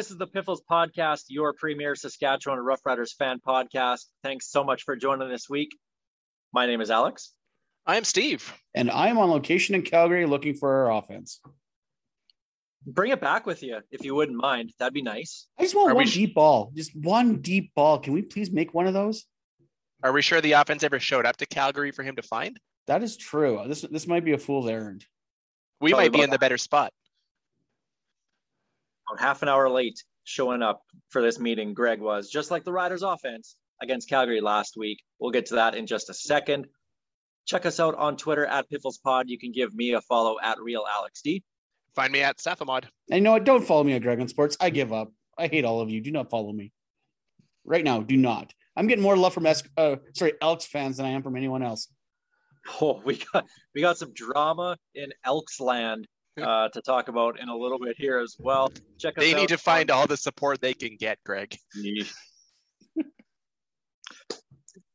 This is the Piffles Podcast, your premier Saskatchewan Rough Riders fan podcast. Thanks so much for joining this week. My name is Alex. I am Steve. And I'm on location in Calgary looking for our offense. Bring it back with you if you wouldn't mind. That'd be nice. I just want Are one sh- deep ball. Just one deep ball. Can we please make one of those? Are we sure the offense ever showed up to Calgary for him to find? That is true. This this might be a fool's errand. We Tell me might be about in the better spot. About half an hour late showing up for this meeting, Greg was just like the Riders offense against Calgary last week. We'll get to that in just a second. Check us out on Twitter at Piffles Pod. You can give me a follow at Real Alex D. Find me at Sathamod. And you know what? Don't follow me on Dragon Sports. I give up. I hate all of you. Do not follow me. Right now, do not. I'm getting more love from Es- uh, sorry, Elks fans than I am from anyone else. Oh, we got we got some drama in Elks Land uh, to talk about in a little bit here as well. Check us They out need to find all the support they can get, Greg. And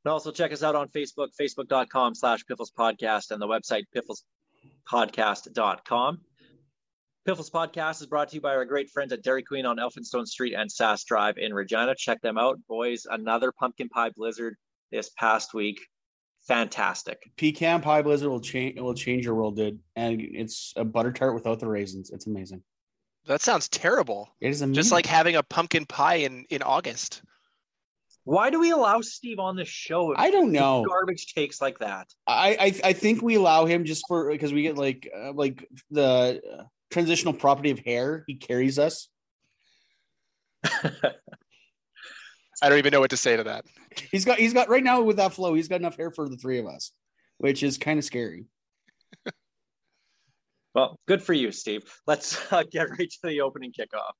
also check us out on Facebook, facebook.com slash Piffles Podcast and the website pifflespodcast.com. Piffles Podcast is brought to you by our great friends at Dairy Queen on Elphinstone Street and Sask Drive in Regina. Check them out. Boys, another pumpkin pie blizzard this past week. Fantastic. Pecan pie blizzard will change will change your world, dude. And it's a butter tart without the raisins. It's amazing. That sounds terrible. It is amazing. Just like having a pumpkin pie in, in August. Why do we allow Steve on this show? I don't know. Garbage takes like that. I, I I think we allow him just for because we get like uh, like the uh, transitional property of hair. He carries us. I don't even know what to say to that. He's got he's got right now with that flow. He's got enough hair for the three of us, which is kind of scary. Well, good for you, Steve. Let's uh, get right to the opening kickoff.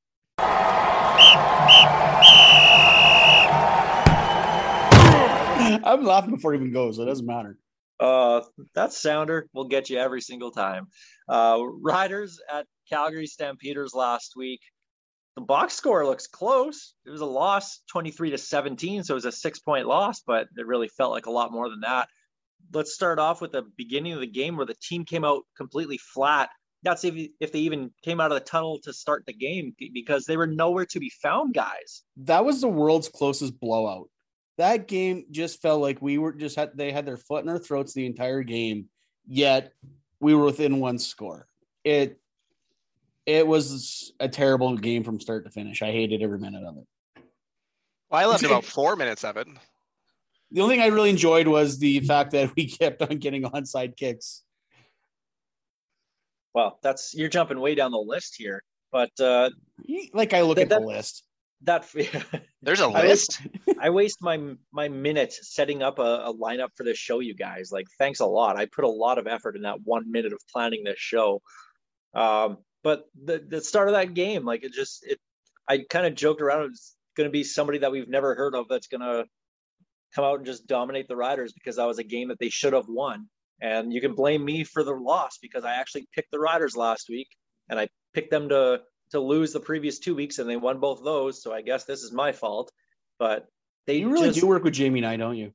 I'm laughing before it even goes. So it doesn't matter. Uh, that sounder will get you every single time. Uh, Riders at Calgary Stampeders last week. The box score looks close. It was a loss, 23 to 17, so it was a six point loss, but it really felt like a lot more than that. Let's start off with the beginning of the game where the team came out completely flat. Not if, if they even came out of the tunnel to start the game because they were nowhere to be found, guys. That was the world's closest blowout. That game just felt like we were just had they had their foot in our throats the entire game, yet we were within one score. It it was a terrible game from start to finish. I hated every minute of it. Well, I loved about four minutes of it. The only thing I really enjoyed was the fact that we kept on getting onside kicks. Well, that's you're jumping way down the list here, but uh, Like I look That- at the that- list. that There's a list. I waste my my minute setting up a, a lineup for this show, you guys. Like, thanks a lot. I put a lot of effort in that one minute of planning this show. Um, but the the start of that game, like it just it, I kind of joked around. It's going to be somebody that we've never heard of that's going to come out and just dominate the Riders because that was a game that they should have won. And you can blame me for the loss because I actually picked the Riders last week and I picked them to to lose the previous two weeks and they won both those. So I guess this is my fault. But they You really just, do work with Jamie and I, don't you?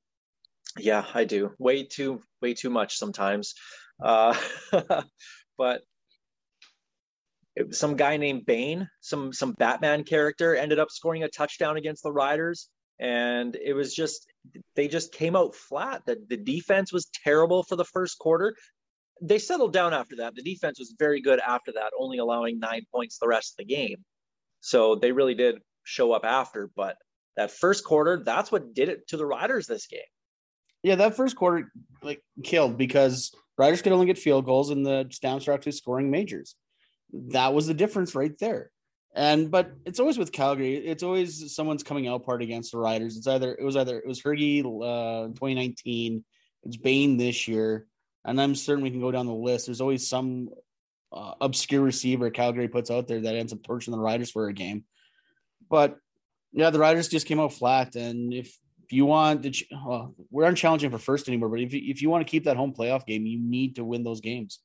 yeah, I do. Way too, way too much sometimes. Uh, but some guy named Bane, some some Batman character, ended up scoring a touchdown against the Riders, and it was just they just came out flat. The the defense was terrible for the first quarter. They settled down after that. The defense was very good after that, only allowing nine points the rest of the game. So they really did show up after. But that first quarter, that's what did it to the Riders this game. Yeah, that first quarter like killed because Riders could only get field goals and the Stamps were actually scoring majors. That was the difference right there. And but it's always with Calgary. It's always someone's coming out part against the Riders. It's either it was either it was Hergy uh, 2019. It's Bain this year, and I'm certain we can go down the list. There's always some uh, obscure receiver Calgary puts out there that ends up torching the Riders for a game. But yeah, the Riders just came out flat. And if, you want to, well, we're unchallenging for first anymore, but if, if you want to keep that home playoff game, you need to win those games.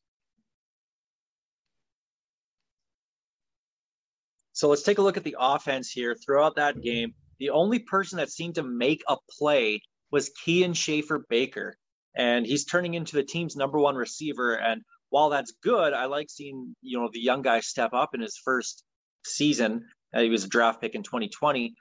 So let's take a look at the offense here. Throughout that game, the only person that seemed to make a play was Kian Schaffer Baker. And he's turning into the team's number one receiver. And while that's good, I like seeing, you know, the young guy step up in his first season. Uh, he was a draft pick in 2020.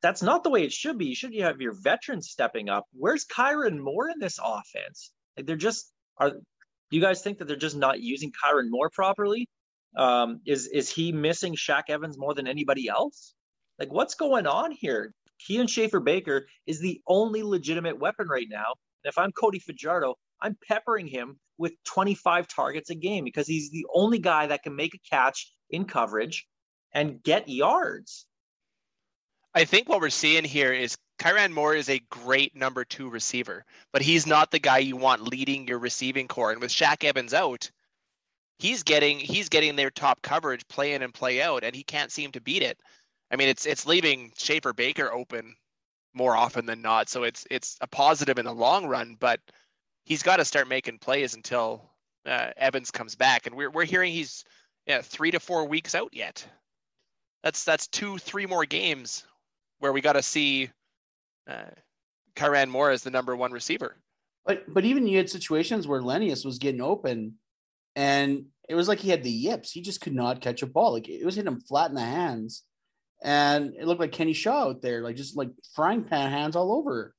That's not the way it should be. You should have your veterans stepping up. Where's Kyran Moore in this offense? Like they're just are do you guys think that they're just not using Kyran Moore properly? Um, is is he missing Shaq Evans more than anybody else? Like, what's going on here? Kian Schaffer Baker is the only legitimate weapon right now. And if I'm Cody Fajardo, I'm peppering him with 25 targets a game because he's the only guy that can make a catch in coverage and get yards. I think what we're seeing here is Kyran Moore is a great number two receiver, but he's not the guy you want leading your receiving core. And with Shaq Evans out, he's getting he's getting their top coverage play in and play out, and he can't seem to beat it. I mean, it's it's leaving Schaffer Baker open more often than not, so it's it's a positive in the long run. But he's got to start making plays until uh, Evans comes back, and we're we're hearing he's yeah three to four weeks out yet. That's that's two three more games where we got to see uh, Kyran Moore as the number one receiver. But but even you had situations where Lenius was getting open and it was like he had the yips. He just could not catch a ball. Like it was hitting him flat in the hands, and it looked like Kenny Shaw out there, like just like frying pan hands all over.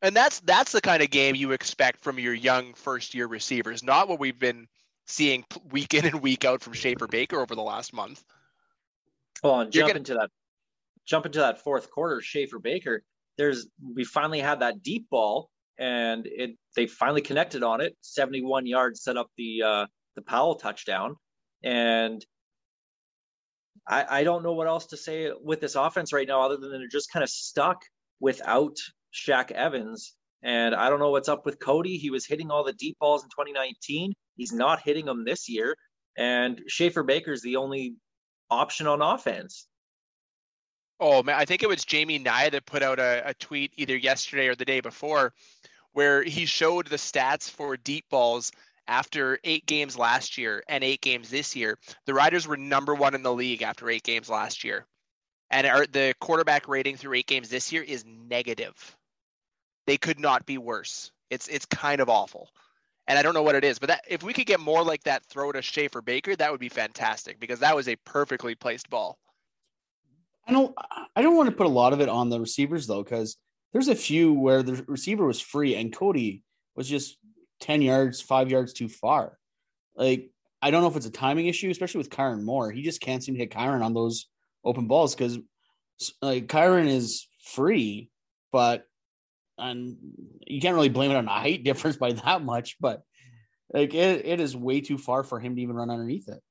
And that's that's the kind of game you expect from your young first year receivers, not what we've been seeing week in and week out from Schaffer Baker over the last month. Well, and jump into that jump into that fourth quarter, Schaffer Baker. There's we finally had that deep ball and it they finally connected on it. 71 yards set up the uh, the Powell touchdown, and I, I don't know what else to say with this offense right now, other than they're just kind of stuck without Shaq Evans. And I don't know what's up with Cody. He was hitting all the deep balls in 2019. He's not hitting them this year. And Schaffer Baker's the only option on offense. Oh man, I think it was Jamie Nye that put out a, a, tweet either yesterday or the day before, where he showed the stats for deep balls after eight games last year and eight games this year. The Riders were number one in the league after eight games last year, and our, the quarterback rating through eight games this year is negative. They could not be worse. It's it's kind of awful, and I don't know what it is. But that, if we could get more like that throw to Schaffer Baker, that would be fantastic because that was a perfectly placed ball. I don't I don't want to put a lot of it on the receivers though, because there's a few where the receiver was free and Cody was just 10 yards, five yards too far. Like, I don't know if it's a timing issue, especially with Kyran Moore. He just can't seem to hit Kyran on those open balls because like Kyran is free, but and you can't really blame it on a height difference by that much, but like it, it is way too far for him to even run underneath it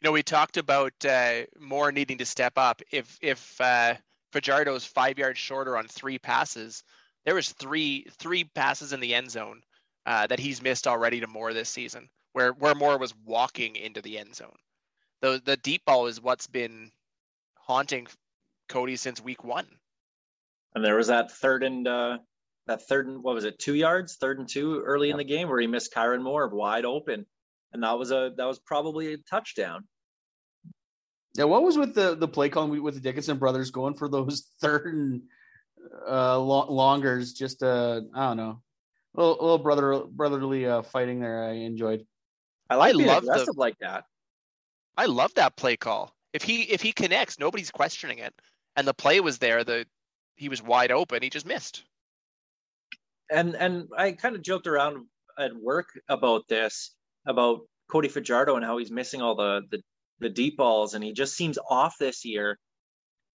you know, we talked about uh, Moore needing to step up. If if uh, Fajardo's five yards shorter on three passes, there was three three passes in the end zone uh, that he's missed already to Moore this season, where where Moore was walking into the end zone. The the deep ball is what's been haunting Cody since week one. And there was that third and uh, that third and what was it, two yards, third and two early in the game where he missed Kyran Moore wide open and that was a that was probably a touchdown. Yeah, what was with the the play calling with the Dickenson brothers going for those third and uh, longers? Just uh, I don't know, a little, a little brother brotherly uh, fighting there. I enjoyed. I like I love the, like that. I love that play call. If he if he connects, nobody's questioning it, and the play was there. The he was wide open. He just missed. And and I kind of joked around at work about this about Cody Fajardo and how he's missing all the, the the deep balls and he just seems off this year.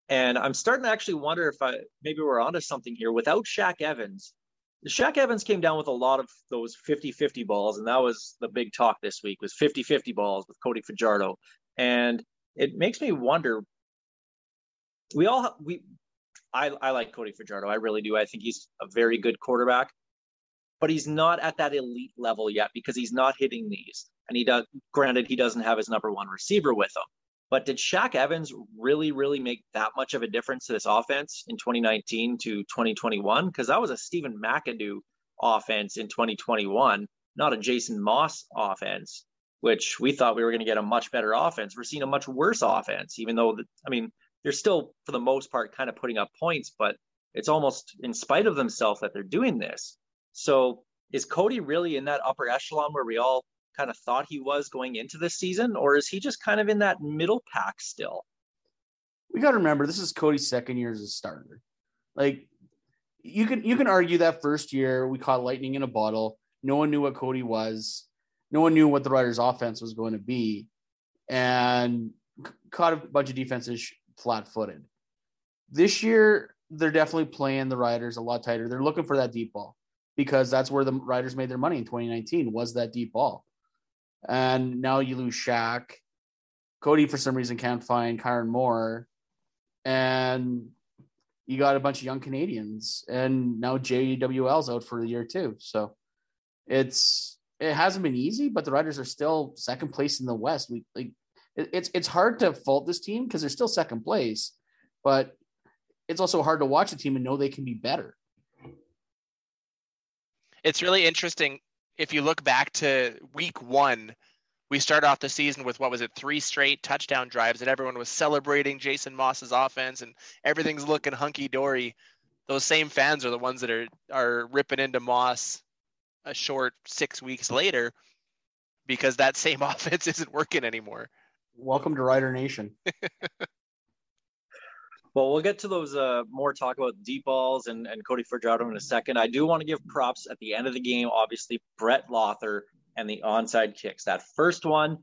And I'm starting to actually wonder if I maybe we're onto something here. Without Shaq Evans, Shaq Evans came down with a lot of those 50-50 balls, and that was the big talk this week was 50-50 balls with Cody Fajardo. And it makes me wonder. We all we I, I like Cody Fajardo. I really do. I think he's a very good quarterback but he's not at that elite level yet because he's not hitting these. And he does. Granted, he doesn't have his number one receiver with him, but did Shaq Evans really, really make that much of a difference to this offense in 2019 to 2021? Because that was a Stephen McAdoo offense in 2021, not a Jason Maas offense, which we thought we were going to get a much better offense. We're seeing a much worse offense, even though, the, I mean, they're still, for the most part, kind of putting up points, but it's almost in spite of themselves that they're doing this. So is Cody really in that upper echelon where we all kind of thought he was going into this season, or is he just kind of in that middle pack still? We got to remember this is Cody's second year as a starter. Like you can you can argue that first year we caught lightning in a bottle. No one knew what Cody was. No one knew what the Riders' offense was going to be, and caught a bunch of defenses flat-footed. This year, they're definitely playing the Riders a lot tighter. They're looking for that deep ball because that's where the Riders made their money in 2019 was that deep ball. And now you lose Shaq. Cody, for some reason, can't find Kyran Moore. And you got a bunch of young Canadians. And now JWL's out for the year too. So it's it hasn't been easy, but the Riders are still second place in the West. We like it, it's it's hard to fault this team because they're still second place, but it's also hard to watch a team and know they can be better. It's really interesting if you look back to week one, we start off the season with what was it, three straight touchdown drives, and everyone was celebrating Jason Maas's offense, and everything's looking hunky dory. Those same fans are the ones that are are ripping into Maas a short six weeks later because that same offense isn't working anymore. Welcome to Rider Nation. Well, we'll get to those uh, more talk about deep balls and, and Cody Fajardo in a second. I do want to give props at the end of the game, obviously, Brett Lauther and the onside kicks. That first one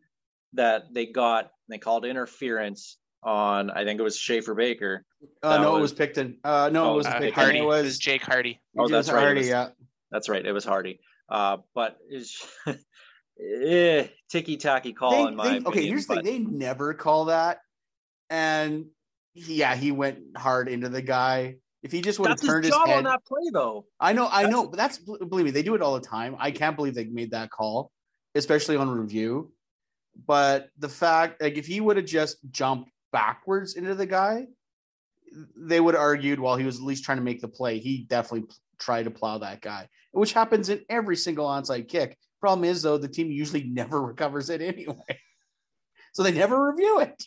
that they got, they called interference on, I think it was Schaffer Baker. Uh, no, was, it was Picton. Uh, no, oh, it was uh, Picton. Hardy. It was, was Jake Hardy. Oh, that's right. Hardy, was, yeah. That's right. It was Hardy. Uh, but is eh, ticky tacky call They- in my they- opinion. okay, here's the thing: they never call that, and he- yeah, he went hard into the guy. If he just would have his turned his job head, on that play, though. I know, I That's- know, but that's believe me, they do it all the time. I can't believe they made that call, especially on review. But the fact, like, if he would have just jumped backwards into the guy, they would have argued while he was at least trying to make the play. He definitely tried to plow that guy, which happens in every single onside kick. Problem is, though, the team usually never recovers it anyway, so they never review it.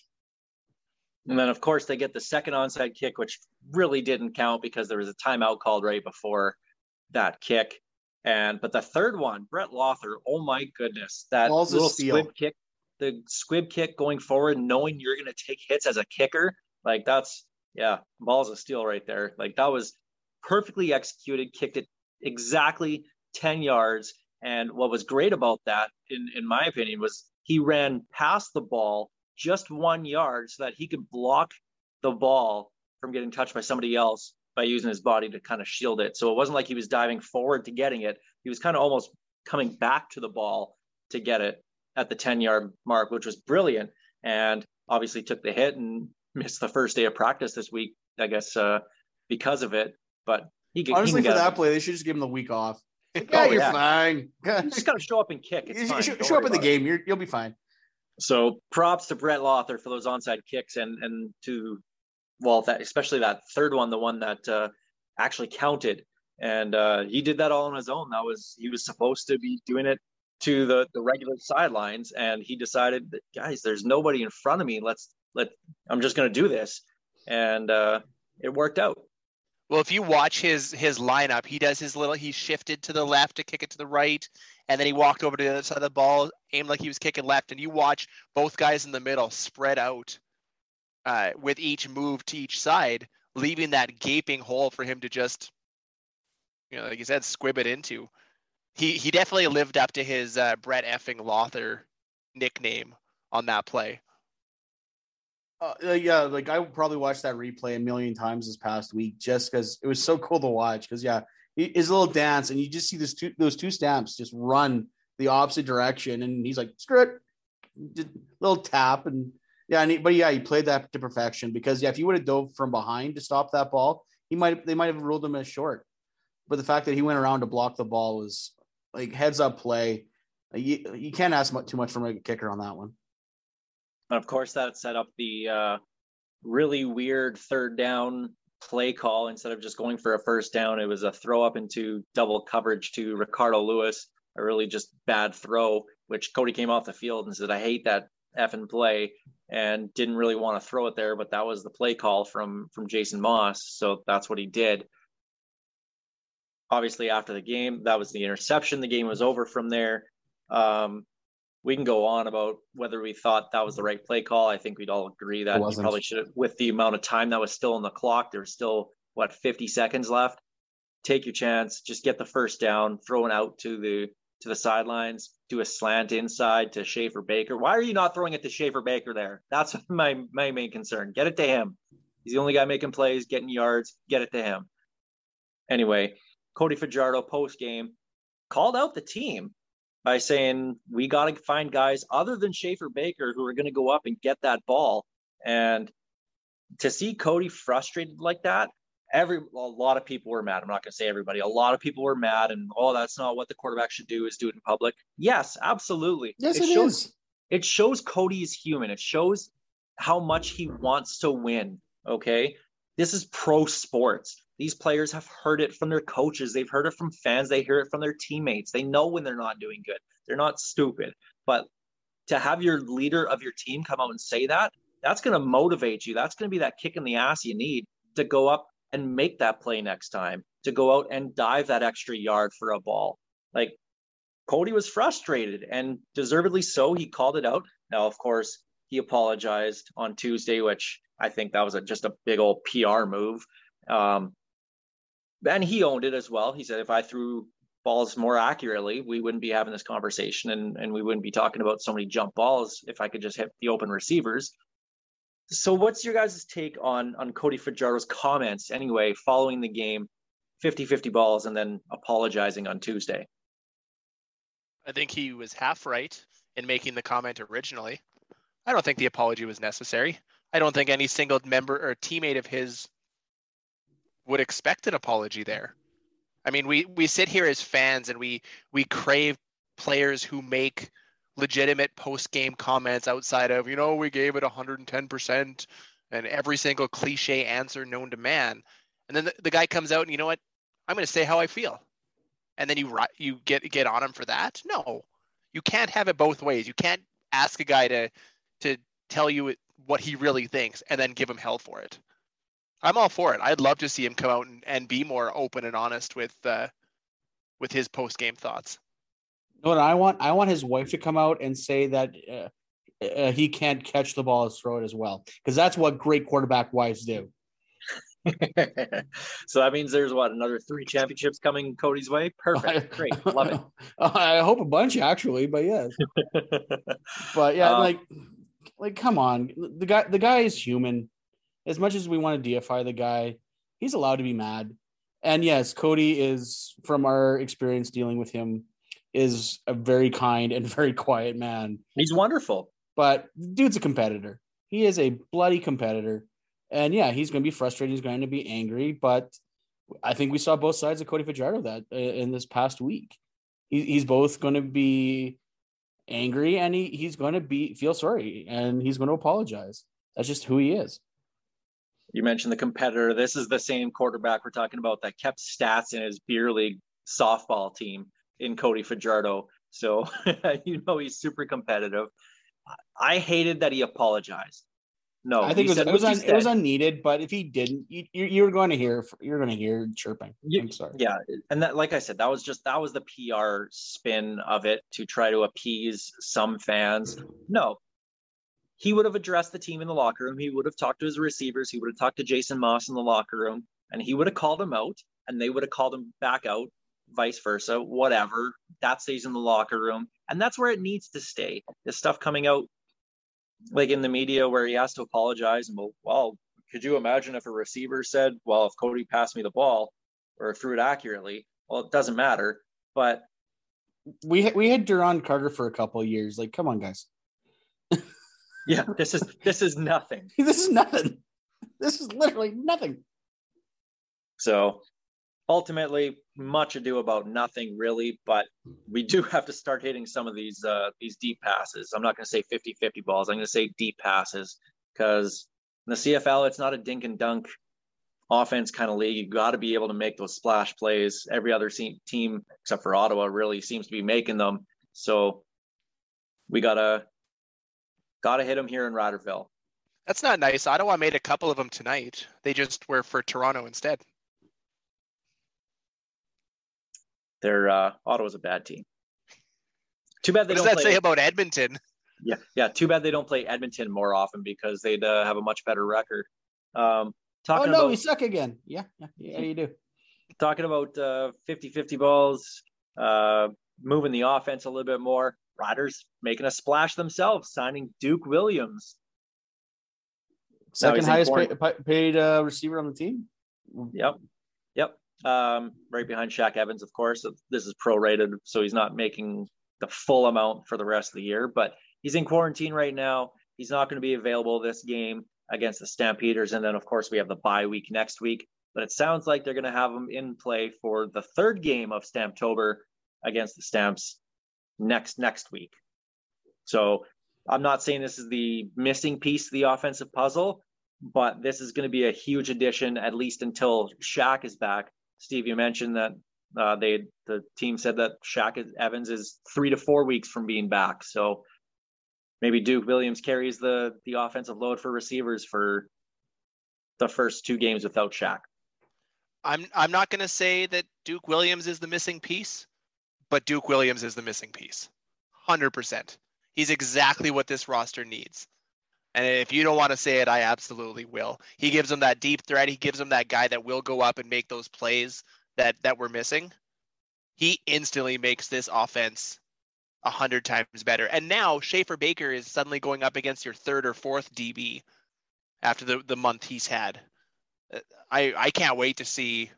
And then, of course, they get the second onside kick, which really didn't count because there was a timeout called right before that kick. And but the third one, Brett Lauther, oh my goodness, that Ball's little squib kick, the squib kick going forward, knowing you're going to take hits as a kicker, like that's yeah, ball's of steel right there. Like that was perfectly executed, kicked it exactly 10 yards. And what was great about that, in, in my opinion, was he ran past the ball just one yard so that he could block the ball from getting touched by somebody else by using his body to kind of shield it. So it wasn't like he was diving forward to getting it. He was kind of almost coming back to the ball to get it at the 10 yard mark, which was brilliant. And obviously took the hit and missed the first day of practice this week, I guess, uh, because of it. But he, he Honestly, can for get that play, they should just give him the week off. Like, yeah, Oh, you're yeah. fine. You just got to show up and kick. It's You fine. should show up worry in the about it. game. You're, you'll be fine. So props to Brett Lauther for those onside kicks and and to well that especially that third one, the one that uh, actually counted, and uh, he did that all on his own. That was he was supposed to be doing it to the the regular sidelines, and he decided that guys, there's nobody in front of me. Let's let I'm just going to do this, and uh, it worked out. Well, if you watch his his lineup, he does his little. He shifted to the left to kick it to the right, and then he walked over to the other side of the ball, aimed like he was kicking left. And you watch both guys in the middle spread out, uh, with each move to each side, leaving that gaping hole for him to just, you know, like you said, squib it into. He he definitely lived up to his uh, Brett effing Lauther nickname on that play. Uh, uh, yeah, like I probably watched that replay a million times this past week just because it was so cool to watch. Because yeah, his little dance, and you just see two those two stamps just run the opposite direction, and he's like, "Screw it," little tap, and yeah, and he, but yeah, he played that to perfection. Because yeah, if he would have dove from behind to stop that ball, he might they might have ruled him as short. But the fact that he went around to block the ball was like heads up play. You, you can't ask too much from a kicker on that one. And of course, that set up the uh, really weird third down play call. Instead of just going for a first down, it was a throw up into double coverage to Ricardo Lewis, a really just bad throw, which Cody came off the field and said, I hate that effing play and didn't really want to throw it there, but that was the play call from from Jason Maas. So that's what he did. Obviously, after the game, that was the interception. The game was over from there. Um, we can go on about whether we thought that was the right play call. I think we'd all agree that you probably should have, with the amount of time that was still on the clock, there was still what 50 seconds left. Take your chance, just get the first down, throw it out to the to the sidelines, do a slant inside to Schaffer Baker. Why are you not throwing it to Schaffer Baker there? That's my my main concern. Get it to him. He's the only guy making plays, getting yards. Get it to him. Anyway, Cody Fajardo post game called out the team by saying we got to find guys other than Schaffer Baker who are going to go up and get that ball. And to see Cody frustrated like that, every a lot of people were mad. I'm not going to say everybody. A lot of people were mad, and oh, that's not what the quarterback should do. Is do it in public. Yes, absolutely. Yes, it, it shows. Is. It shows Cody is human. It shows how much he wants to win. Okay, this is pro sports. These players have heard it from their coaches. They've heard it from fans. They hear it from their teammates. They know when they're not doing good. They're not stupid. But to have your leader of your team come out and say that, that's going to motivate you. That's going to be that kick in the ass you need to go up and make that play next time, to go out and dive that extra yard for a ball. Like Cody was frustrated and deservedly so. He called it out. Now, of course, he apologized on Tuesday, which I think that was a, just a big old PR move. Um, and he owned it as well. He said, if I threw balls more accurately, we wouldn't be having this conversation and, and we wouldn't be talking about so many jump balls if I could just hit the open receivers. So, what's your guys' take on on Cody Fajardo's comments anyway, following the game, 50 50 balls, and then apologizing on Tuesday? I think he was half right in making the comment originally. I don't think the apology was necessary. I don't think any single member or teammate of his would expect an apology there. I mean, we we sit here as fans and we we crave players who make legitimate post game comments outside of, you know, we gave it 110% and every single cliche answer known to man. And then the, the guy comes out and, you know what? I'm going to say how I feel. And then you you get get on him for that? No. You can't have it both ways. You can't ask a guy to to tell you what he really thinks and then give him hell for it. I'm all for it. I'd love to see him come out and, and be more open and honest with uh, with his post game thoughts No, what I want? I want his wife to come out and say that uh, uh, he can't catch the ball, throw it as well, because that's what great quarterback wives do. so that means there's what another three championships coming Cody's way. Perfect, great, love it. I hope a bunch actually, but yes. but yeah, um, like, like come on, the guy, the guy is human. As much as we want to deify the guy, he's allowed to be mad. And yes, Cody is, from our experience dealing with him, is a very kind and very quiet man. He's wonderful. But dude's a competitor. He is a bloody competitor. And yeah, he's going to be frustrated. He's going to be angry. But I think we saw both sides of Cody Fajardo that uh, in this past week. He, he's both going to be angry and he, he's going to be feel sorry and he's going to apologize. That's just who he is. You mentioned the competitor. This is the same quarterback we're talking about that kept stats in his beer league softball team in Cody Fajardo. So you know he's super competitive. I hated that he apologized. No, I think it was, it was, un, it was unneeded. But if he didn't, you, you're going to hear you're going to hear chirping. You, I'm sorry. Yeah, and that, like I said, that was just that was the PR spin of it to try to appease some fans. No, he would have addressed the team in the locker room. He would have talked to his receivers. He would have talked to Jason Maas in the locker room, and he would have called him out, and they would have called him back out vice versa, whatever. That stays in the locker room. And that's where it needs to stay. This stuff coming out like in the media where he has to apologize and well, well, could you imagine if a receiver said, Well, if Cody passed me the ball or threw it accurately? Well, it doesn't matter. But we we had Duron Carter for a couple of years. Like, come on, guys. yeah, this is this is nothing. this is nothing. This is literally nothing. So ultimately, much ado about nothing really, but we do have to start hitting some of these uh, these deep passes. I'm not going to say 50-50 balls. I'm going to say deep passes because in the CFL it's not a dink and dunk offense kind of league. You got to be able to make those splash plays. Every other team except for Ottawa really seems to be making them. So we gotta gotta hit them here in Riderville. That's not nice. Ottawa made a couple of them tonight. They just were for Toronto instead. They're uh, Ottawa's a bad team. Too bad they what does that play, say about Edmonton? Yeah, yeah. Too bad they don't play Edmonton more often because they'd uh, have a much better record. Um, talking oh no, about, we suck again. Yeah, yeah, yeah, you do. Talking about uh, 50-50 balls, uh, moving the offense a little bit more. Riders making a splash themselves, signing Duke Williams. Second highest paid, paid uh, receiver on the team. Yep, yep. Um, right behind Shaq Evans, of course. This is prorated, so he's not making the full amount for the rest of the year, but he's in quarantine right now. He's not going to be available this game against the Stampeders, and then of course we have the bye week next week. But it sounds like they're going to have him in play for the third game of Stamptober against the Stamps next next week. So I'm not saying this is the missing piece of the offensive puzzle, but this is going to be a huge addition at least until Shaq is back. Steve, you mentioned that uh, they the team said that Shaq Evans is three to four weeks from being back. So maybe Duke Williams carries the the offensive load for receivers for the first two games without Shaq. I'm I'm not going to say that Duke Williams is the missing piece but Duke Williams is the missing piece. 100%. He's exactly what this roster needs. And if you don't want to say it, I absolutely will. He gives them that deep threat. He gives them that guy that will go up and make those plays that that we're missing. He instantly makes this offense a hundred times better. And now Schaffer Baker is suddenly going up against your third or fourth DB after the, the month he's had. Uh, I I can't wait to see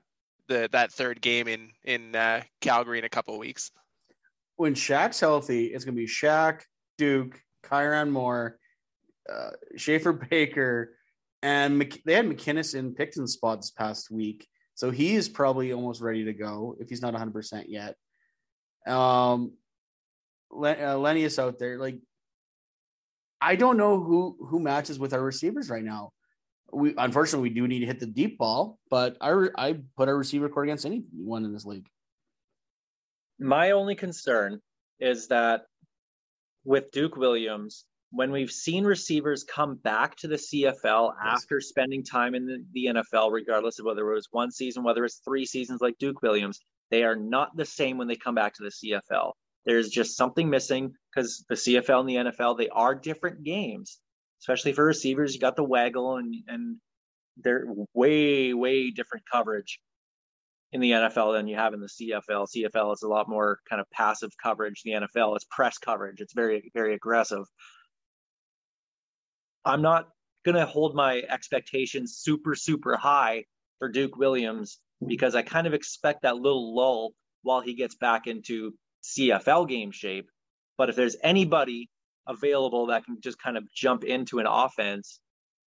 the that third game in in uh, Calgary in a couple of weeks. When Shaq's healthy, it's gonna be Shaq, Duke, Kyran Moore, uh, Schaffer Baker, and they had McKinnis in Picton's spot this past week, so he is probably almost ready to go if he's not 100 percent yet. Um, Len- uh, Lenny is out there. Like, I don't know who who matches with our receivers right now we unfortunately we do need to hit the deep ball, but I I put our receiver core against anyone in this league. My only concern is that with Duke Williams, when we've seen receivers come back to the CFL after spending time in the, the, NFL, regardless of whether it was one season, whether it's three seasons like Duke Williams, they are not the same when they come back to the CFL. There's just something missing because the CFL and the NFL, they are different games especially for receivers. You got the waggle and and they're way way different coverage in the NFL than you have in the CFL. CFL is a lot more kind of passive coverage. The NFL is press coverage. It's very very aggressive. I'm not going to hold my expectations super super high for Duke Williams because I kind of expect that little lull while he gets back into CFL game shape. But if there's anybody available that can just kind of jump into an offense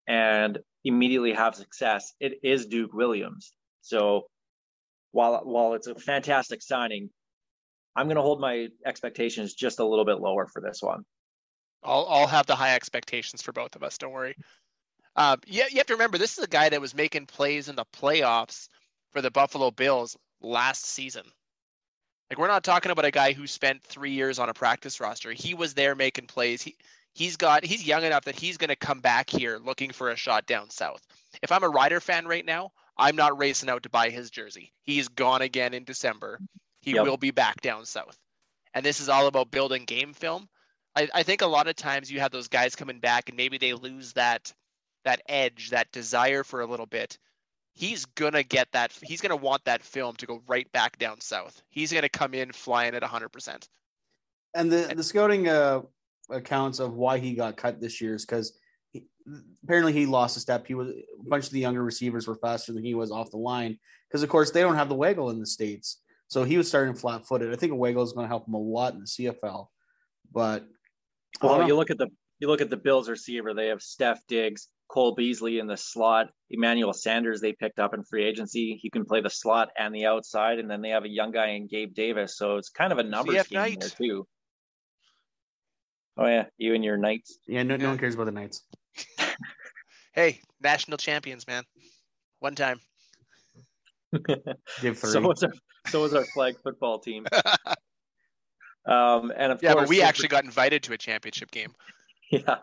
and immediately have success, it is Duke Williams. So while while it's a fantastic signing, I'm going to hold my expectations just a little bit lower for this one. I'll I'll have the high expectations for both of us. Don't worry. Um, yeah, you have to remember this is a guy that was making plays in the playoffs for the Buffalo Bills last season. Like we're not talking about a guy who spent three years on a practice roster. He was there making plays. He he's got he's young enough that he's going to come back here looking for a shot down south. If I'm a Rider fan right now, I'm not racing out to buy his jersey. He's gone again in December. He yep. will be back down south. And this is all about building game film. I, I think a lot of times you have those guys coming back and maybe they lose that that edge, that desire for a little bit he's gonna get that. He's gonna want that film to go right back down south. He's gonna come in flying at 100. percent And the the scouting uh, accounts of why he got cut this year is because apparently he lost a step. He was a bunch of the younger receivers were faster than he was off the line because of course they don't have the waggle in the states. So he was starting flat footed. I think a waggle is going to help him a lot in the CFL. But well, you look at the you look at the Bills receiver. They have Steph Diggs, Cole Beasley in the slot. Emmanuel Sanders they picked up in free agency. He can play the slot and the outside, and then they have a young guy in Gabe Davis. So it's kind of a numbers CF game Knight. there too. Oh yeah, you and your Knights. Yeah, no, no one cares about the Knights. Hey, national champions, man. One time. Give three. so was our so was our flag football team. Um, and of Yeah, course, but we actually got invited to a championship game. Yeah.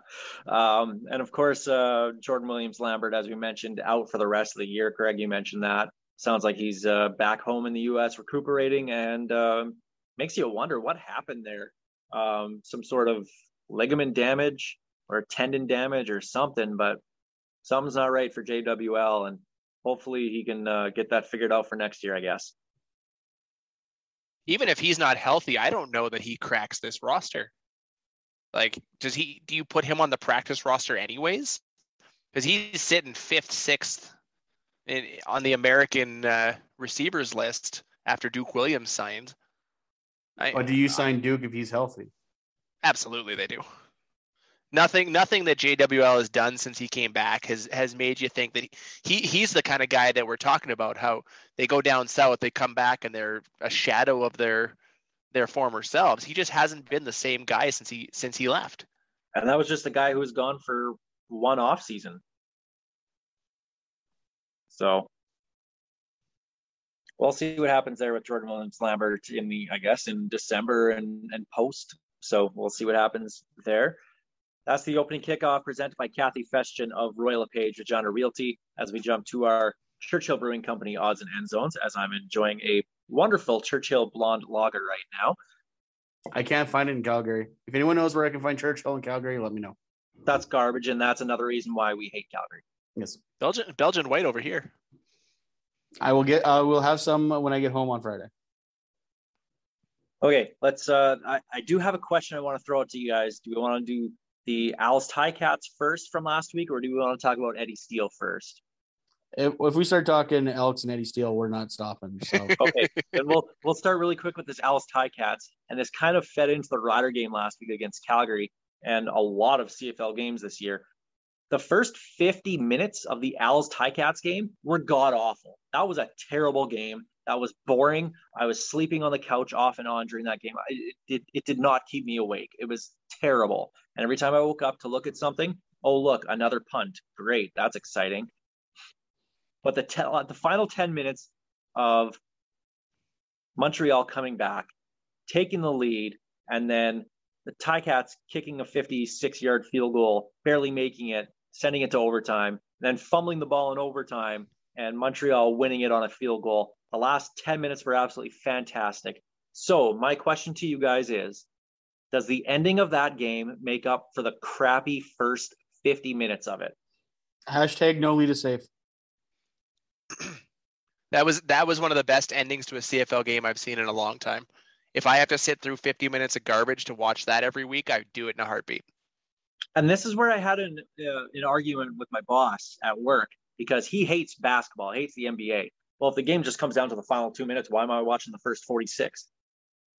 Um, and of course, uh, Jordan Williams Lambert, as we mentioned, out for the rest of the year. Greg, you mentioned that. Sounds like he's uh, back home in the U.S. recuperating and um makes you wonder what happened there. Um, some sort of ligament damage or tendon damage or something, but something's not right for JWL. And hopefully he can uh, get that figured out for next year, I guess. Even if he's not healthy, I don't know that he cracks this roster. Like, does he? Do you put him on the practice roster anyways? Because he's sitting fifth, sixth in, on the American uh, receivers list after Duke Williams signed. I, But do you sign Duke if he's healthy? Absolutely, they do. Nothing, nothing that JWL has done since he came back has has made you think that he, he he's the kind of guy that we're talking about. How they go down south, they come back, and they're a shadow of their their former selves. He just hasn't been the same guy since he since he left. And that was just a guy who was gone for one off season. So we'll see what happens there with Jordan Williams Lambert in the, I guess, in December and, and post. So we'll see what happens there. That's the opening kickoff presented by Kathy Festian of Royal LePage Regina Realty as we jump to our Churchill Brewing Company odds and end zones as I'm enjoying a wonderful Churchill blonde lager right now. I can't find it in Calgary. If anyone knows where I can find Churchill in Calgary, let me know. That's garbage, and that's another reason why we hate Calgary. Yes, Belgian Belgian white over here. I will get. I will have some when I get home on Friday. Okay, let's. Uh, I, I do have a question I want to throw out to you guys. Do we want to do the Als Ticats first from last week, or do we want to talk about Eddie Steele first? If, if we start talking Alex and Eddie Steele, we're not stopping. So Okay, then we'll we'll start really quick with this Als Ticats, and this kind of fed into the Rider game last week against Calgary, and a lot of CFL games this year. The first 50 minutes of the Als Ticats game were god awful. That was a terrible game. That was boring. I was sleeping on the couch off and on during that game. It, it, it did not keep me awake. It was terrible. And every time I woke up to look at something, oh, look, another punt. Great. That's exciting. But the, te- uh, the final 10 minutes of Montreal coming back, taking the lead, and then the Ticats kicking a 56 yard field goal, barely making it, sending it to overtime, then fumbling the ball in overtime, and Montreal winning it on a field goal. The last 10 minutes were absolutely fantastic. So, my question to you guys is Does the ending of that game make up for the crappy first 50 minutes of it? hashtag no lead is safe. That was that was one of the best endings to a CFL game I've seen in a long time. If I have to sit through 50 minutes of garbage to watch that every week, I would do it in a heartbeat. And this is where I had an, uh, an argument with my boss at work because he hates basketball, hates the NBA. Well, if the game just comes down to the final two minutes, why am I watching the first 46?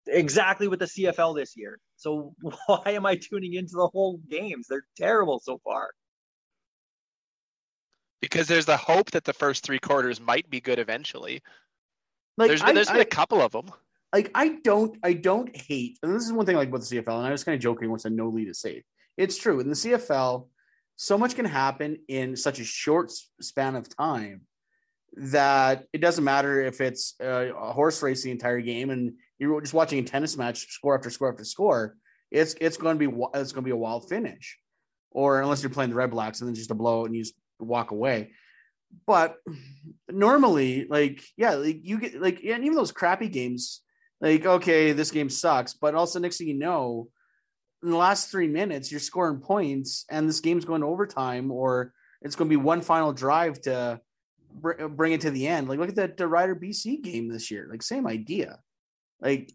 Exactly with the CFL this year. So why am I tuning into the whole games? They're terrible so far. Because there's the hope that the first three quarters might be good eventually. Like there's I, there's been I- a couple of them. like I don't I don't hate and this is one thing like with the CFL and I was kind of joking when I said no lead is safe. It's true in the CFL, so much can happen in such a short span of time that it doesn't matter if it's a horse race the entire game and you're just watching a tennis match score after score after score. It's it's going to be it's going to be a wild finish, or unless you're playing the Red Blacks and then just a blow and you just walk away. But normally, like yeah, like you get like and even those crappy games, like okay, this game sucks, but also next thing you know, in the last three minutes, you're scoring points, and this game's going to overtime, or it's going to be one final drive to br- bring it to the end. Like look at that the Rider BC game this year, like same idea. Like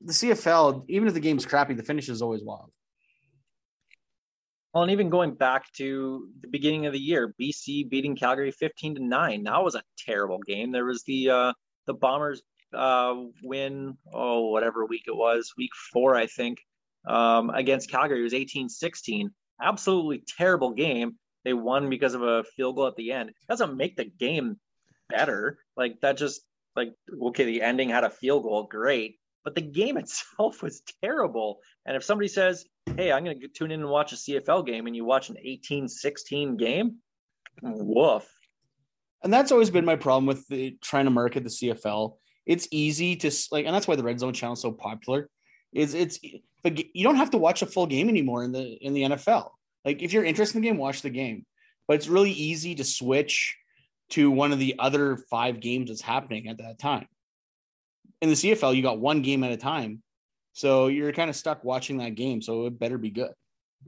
the CFL, even if the game's crappy, the finish is always wild. Well, and even going back to the beginning of the year, BC beating Calgary 15 to 9. That was a terrible game. There was the uh the Bombers uh win, oh, whatever week it was, week four, I think, um, against Calgary. It was 18-16. Absolutely terrible game. They won because of a field goal at the end. It doesn't make the game better. Like that just like okay, the ending had a field goal, great, but the game itself was terrible. And if somebody says, "Hey, I'm going to tune in and watch a CFL game," and you watch an 18-16 game, woof. And that's always been my problem with the, trying to market the CFL. It's easy to like, and that's why the Red Zone channel is so popular. Is it's but you don't have to watch a full game anymore in the in the NFL. Like if you're interested in the game, watch the game. But it's really easy to switch to one of the other five games that's happening at that time. In the CFL, you got one game at a time. So you're kind of stuck watching that game. So it better be good.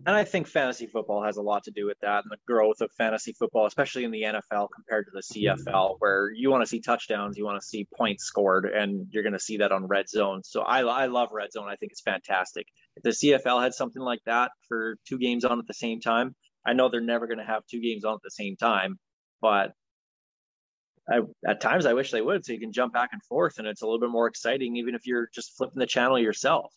And I think fantasy football has a lot to do with that and the growth of fantasy football, especially in the NFL compared to the CFL, where you want to see touchdowns, you want to see points scored, and you're going to see that on red zone. So I, I love red zone. I think it's fantastic. If the CFL had something like that for two games on at the same time, I know they're never going to have two games on at the same time, but I, at times I wish they would, so you can jump back and forth, and it's a little bit more exciting, even if you're just flipping the channel yourself.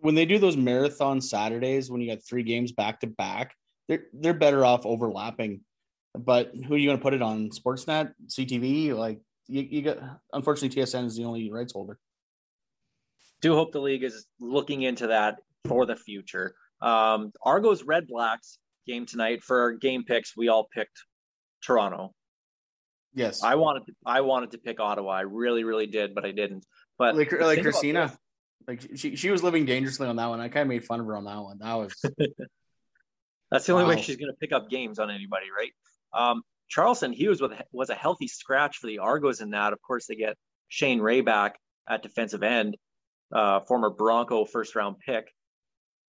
When they do those marathon Saturdays, when you got three games back to back, they're they're better off overlapping. But who are you going to put it on? Sportsnet, CTV, like you, you got. Unfortunately, TSN is the only rights holder. Do hope the league is looking into that for the future. Um, Argos Red Blacks game tonight for our game picks. We all picked Toronto. Yes, I wanted to, I wanted to pick Ottawa. I really, really did, but I didn't. But like like Christina, like she she was living dangerously on that one. I kind of made fun of her on that one. That was that's the only wow. way she's going to pick up games on anybody, right? Um, Charleston Hughes was was a healthy scratch for the Argos in that. Of course, they get Shane Ray back at defensive end, uh, former Bronco first round pick.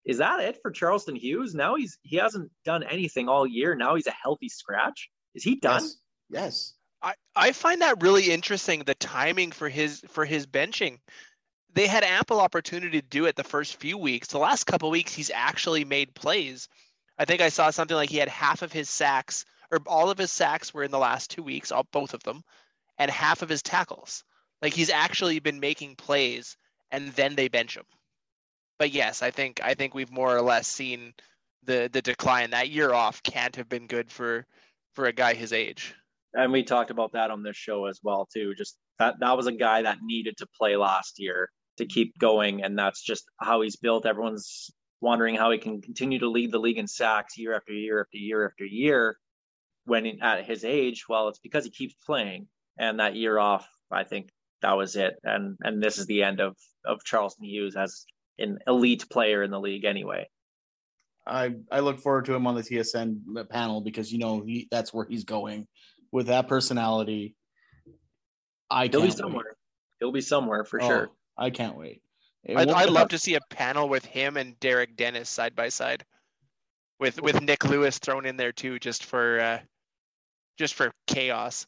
Is that it for Charleston Hughes? Now he's he hasn't done anything all year. Now he's a healthy scratch. Is he done? Yes. yes. I, I find that really interesting the timing for his for his benching. They had ample opportunity to do it the first few weeks. The last couple weeks he's actually made plays. I think I saw something like he had half of his sacks or all of his sacks were in the last 2 weeks, all both of them, and half of his tackles. Like he's actually been making plays and then they bench him. But yes, I think I think we've more or less seen the the decline. That year off can't have been good for for a guy his age and we talked about that on this show as well too. Just that that was a guy that needed to play last year to keep going, and that's just how he's built. Everyone's wondering how he can continue to lead the league in sacks year after year after year after year when in, at his age. Well, it's because he keeps playing, and that year off, I think that was it. And and this is the end of of Charleston Hughes as an elite player in the league anyway. I I look forward to him on the TSN panel because you know he, that's where he's going with that personality. I he'll be somewhere. Wait. He'll be somewhere for oh, sure. I can't wait. I'd, I'd love to see a panel with him and Derek Dennis side by side, with with Nick Lewis thrown in there too, just for uh, just for chaos.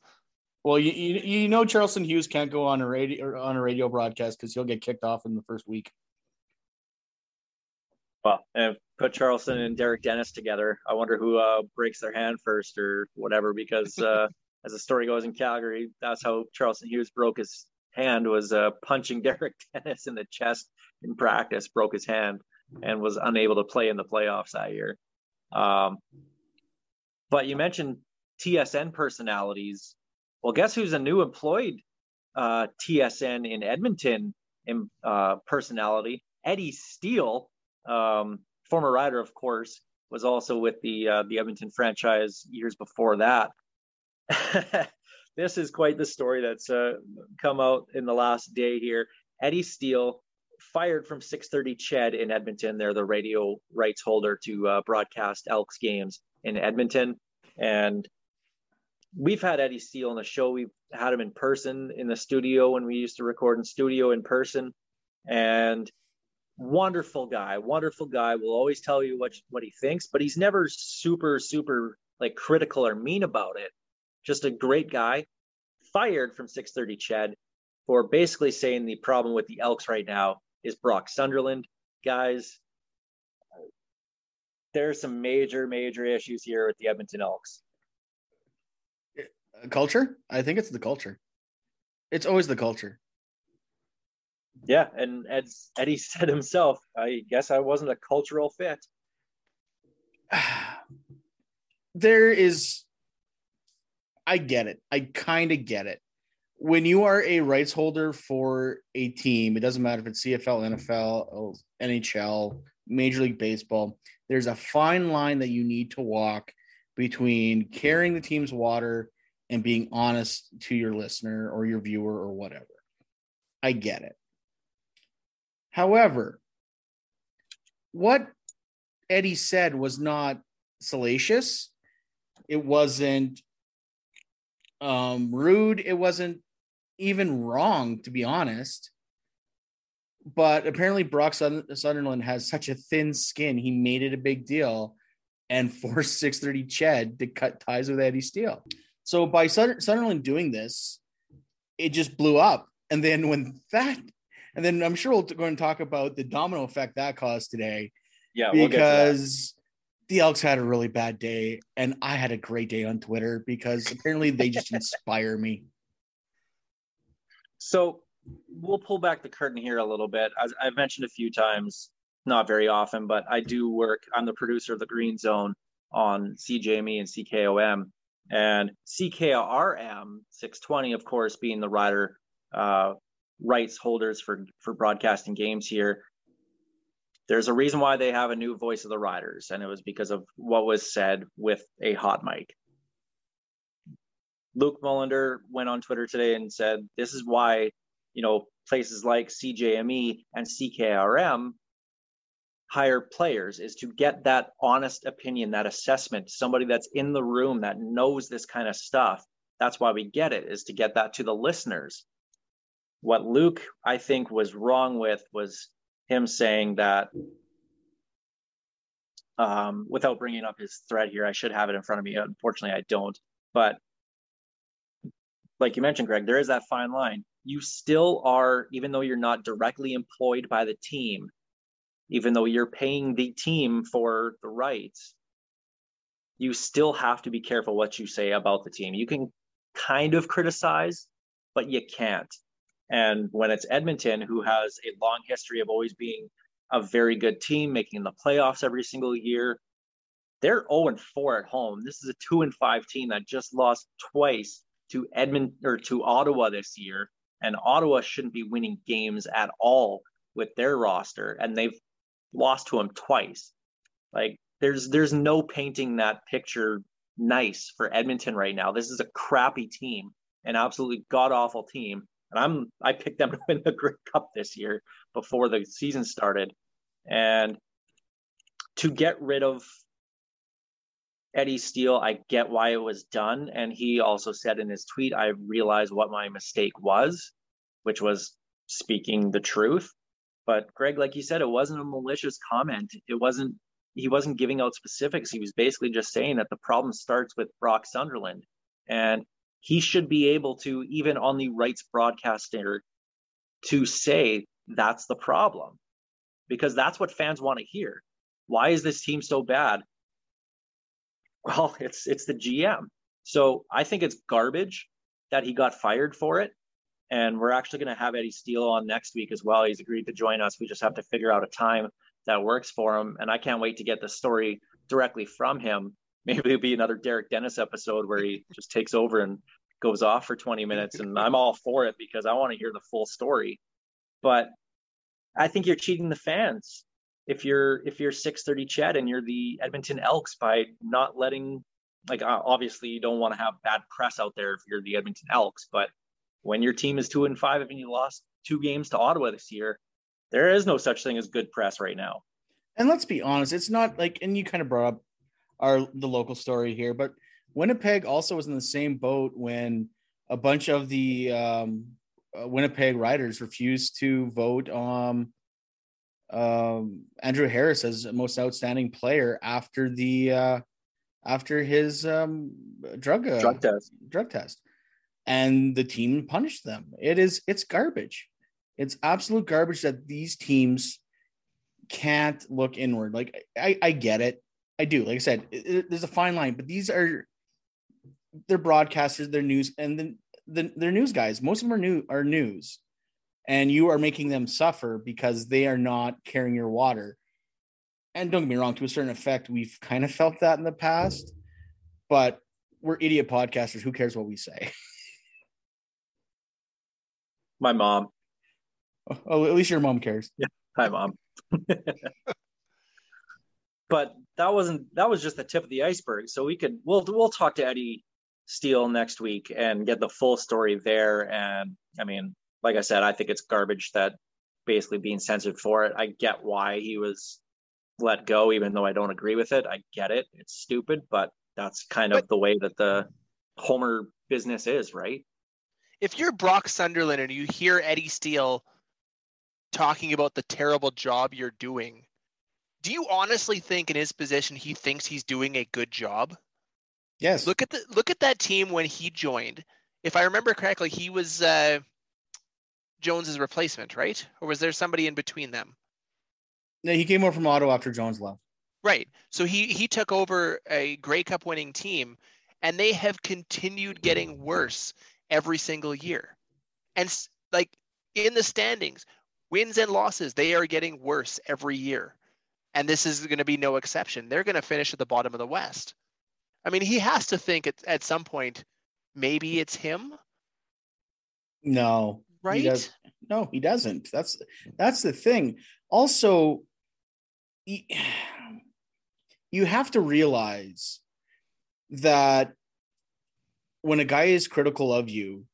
Well, you, you, you know Charleston Hughes can't go on a radio on a radio broadcast because he'll get kicked off in the first week. Well, and put Charleston and Derek Dennis together. I wonder who uh, breaks their hand first or whatever, because uh, as the story goes in Calgary, that's how Charleston Hughes broke his hand was uh, punching Derek Dennis in the chest in practice, broke his hand, and was unable to play in the playoffs that year. Um, but you mentioned TSN personalities. Well, guess who's a new employed uh, TSN in Edmonton in, uh, personality? Eddie Steele. Um, former rider, of course, was also with the uh, the Edmonton franchise years before that. this is quite the story that's uh, come out in the last day here. Eddie Steele fired from 630 Ched in Edmonton. They're the radio rights holder to uh, broadcast Elks games in Edmonton. And we've had Eddie Steele on the show. We've had him in person in the studio when we used to record in studio in person. And wonderful guy, wonderful guy. Will always tell you what what he thinks, but he's never super super like critical or mean about it. Just a great guy. Fired from 630 Ched for basically saying the problem with the Elks right now is Brock Sunderland. Guys, there's some major major issues here with the Edmonton Elks. Uh, culture? I think it's the culture. It's always the culture. Yeah, and as Eddie said himself, I guess I wasn't a cultural fit. there is I get it. I kind of get it. When you are a rights holder for a team, it doesn't matter if it's CFL, NFL, NHL, Major League Baseball, there's a fine line that you need to walk between carrying the team's water and being honest to your listener or your viewer or whatever. I get it. However, what Eddie said was not salacious. It wasn't um, rude. It wasn't even wrong, to be honest. But apparently, Brock Sunderland has such a thin skin. He made it a big deal and forced 630 Ched to cut ties with Eddie Steele. So by Sunderland doing this, it just blew up. And then when that, and then I'm sure we'll go and talk about the domino effect that caused today. Yeah, because the Elks had a really bad day, and I had a great day on Twitter because apparently they just inspire me. So we'll pull back the curtain here a little bit. As I've mentioned a few times, not very often, but I do work. I'm the producer of the Green Zone on CJME and CKOM, and CKRM 620, of course, being the rider uh, rights holders for for broadcasting games here there's a reason why they have a new voice of the riders, and it was because of what was said with a hot mic. Luke Mullender went on Twitter today and said, This is why, you know, places like CJME and CKRM hire players is to get that honest opinion, that assessment, somebody that's in the room that knows this kind of stuff. That's why we get it, is to get that to the listeners. What Luke, I think, was wrong with was him saying that um, without bringing up his thread here, I should have it in front of me. Unfortunately, I don't. But like you mentioned, Greg, there is that fine line. You still are, even though you're not directly employed by the team, even though you're paying the team for the rights, you still have to be careful what you say about the team. You can kind of criticize, but you can't. And when it's Edmonton, who has a long history of always being a very good team, making the playoffs every single year, they're 0 and 4 at home. This is a 2 and 5 team that just lost twice to Edmond or to Ottawa this year. And Ottawa shouldn't be winning games at all with their roster. And they've lost to them twice. Like there's there's no painting that picture nice for Edmonton right now. This is a crappy team, an absolutely god awful team and I'm I picked them to win the Grey Cup this year before the season started, and to get rid of Eddie Steele, I get why it was done, and he also said in his tweet, "I realized what my mistake was, which was speaking the truth." But Greg, like you said, it wasn't a malicious comment. It wasn't. He wasn't giving out specifics. He was basically just saying that the problem starts with Brock Sunderland, and he should be able to, even on the rights broadcaster, to say that's the problem because that's what fans want to hear. Why is this team so bad? Well, it's it's the GM. So I think it's garbage that he got fired for it. And we're actually going to have Eddie Steele on next week as well. He's agreed to join us. We just have to figure out a time that works for him. And I can't wait to get the story directly from him maybe it'll be another Derek Dennis episode where he just takes over and goes off for 20 minutes and I'm all for it because I want to hear the full story. But I think you're cheating the fans if you're if you're 630 Ched and you're the Edmonton Elks by not letting like obviously you don't want to have bad press out there if you're the Edmonton Elks, but when your team is two and five and you lost two games to Ottawa this year, there is no such thing as good press right now. And let's be honest, it's not like and you kind of brought up our the local story here, but Winnipeg also was in the same boat when a bunch of the um, uh, Winnipeg riders refused to vote on um, Andrew Harris as most outstanding player after the uh, after his um, drug uh, drug test drug test, and the team punished them. It is it's garbage. It's absolute garbage that these teams can't look inward. Like I, I get it. I do. Like I said, it, it, there's a fine line, but these are they're broadcasters, they're news, and then the, they're news guys. Most of them are new are news, and you are making them suffer because they are not carrying your water. And don't get me wrong, to a certain effect, we've kind of felt that in the past. but we're idiot podcasters. Who cares what we say? My mom. Oh, at least your mom cares. Yeah. Hi, mom. but that wasn't that was just the tip of the iceberg. So we could we'll we'll talk to Eddie Steele next week and get the full story there. And I mean, like I said, I think it's garbage that basically being censored for it. I get why he was let go, even though I don't agree with it. I get it. It's stupid, but that's kind of But- the way that the Homer business is, right? If you're Brock Sunderland and you hear Eddie Steele talking about the terrible job you're doing, do you honestly think in his position he thinks he's doing a good job? Yes. Look at the look at that team when he joined. If I remember correctly, he was uh, Jones's replacement, right? Or was there somebody in between them? No, he came over from Ottawa after Jones left. Right. So he he took over a Grey Cup winning team, and they have continued getting worse every single year. And like in the standings, wins and losses, they are getting worse every year. And this is going to be no exception. They're going to finish at the bottom of the West. I mean, he has to think at, at some point, maybe it's him, No, right? He does, no, he doesn't. That's that's the thing. Also, y- you have to realize that when a guy is critical of you,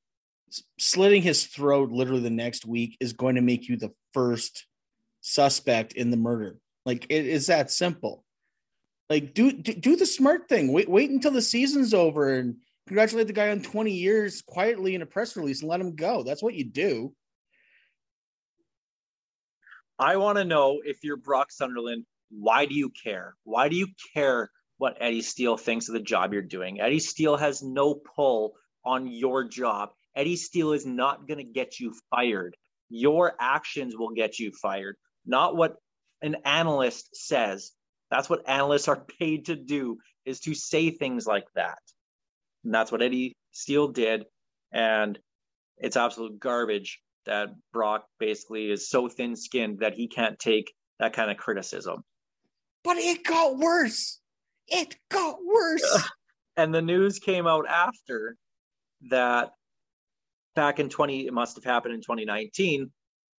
slitting his throat literally the next week is going to make you the first suspect in the murder. Like it is that simple. Like do do, do the smart thing. Wait wait until the season's over and congratulate the guy on 20 years quietly in a press release and let him go. That's what you do. I want to know if you're Brock Sunderland, why do you care? Why do you care what Eddie Steele thinks of the job you're doing? Eddie Steele has no pull on your job. Eddie Steele is not going to get you fired. Your actions will get you fired, not what an analyst says. That's what analysts are paid to do is to say things like that. And that's what Eddie Steele did. And it's absolute garbage that Brock basically is so thin skinned that he can't take that kind of criticism. But it got worse. It got worse. And the news came out after that back in 20, it must have happened in 2019,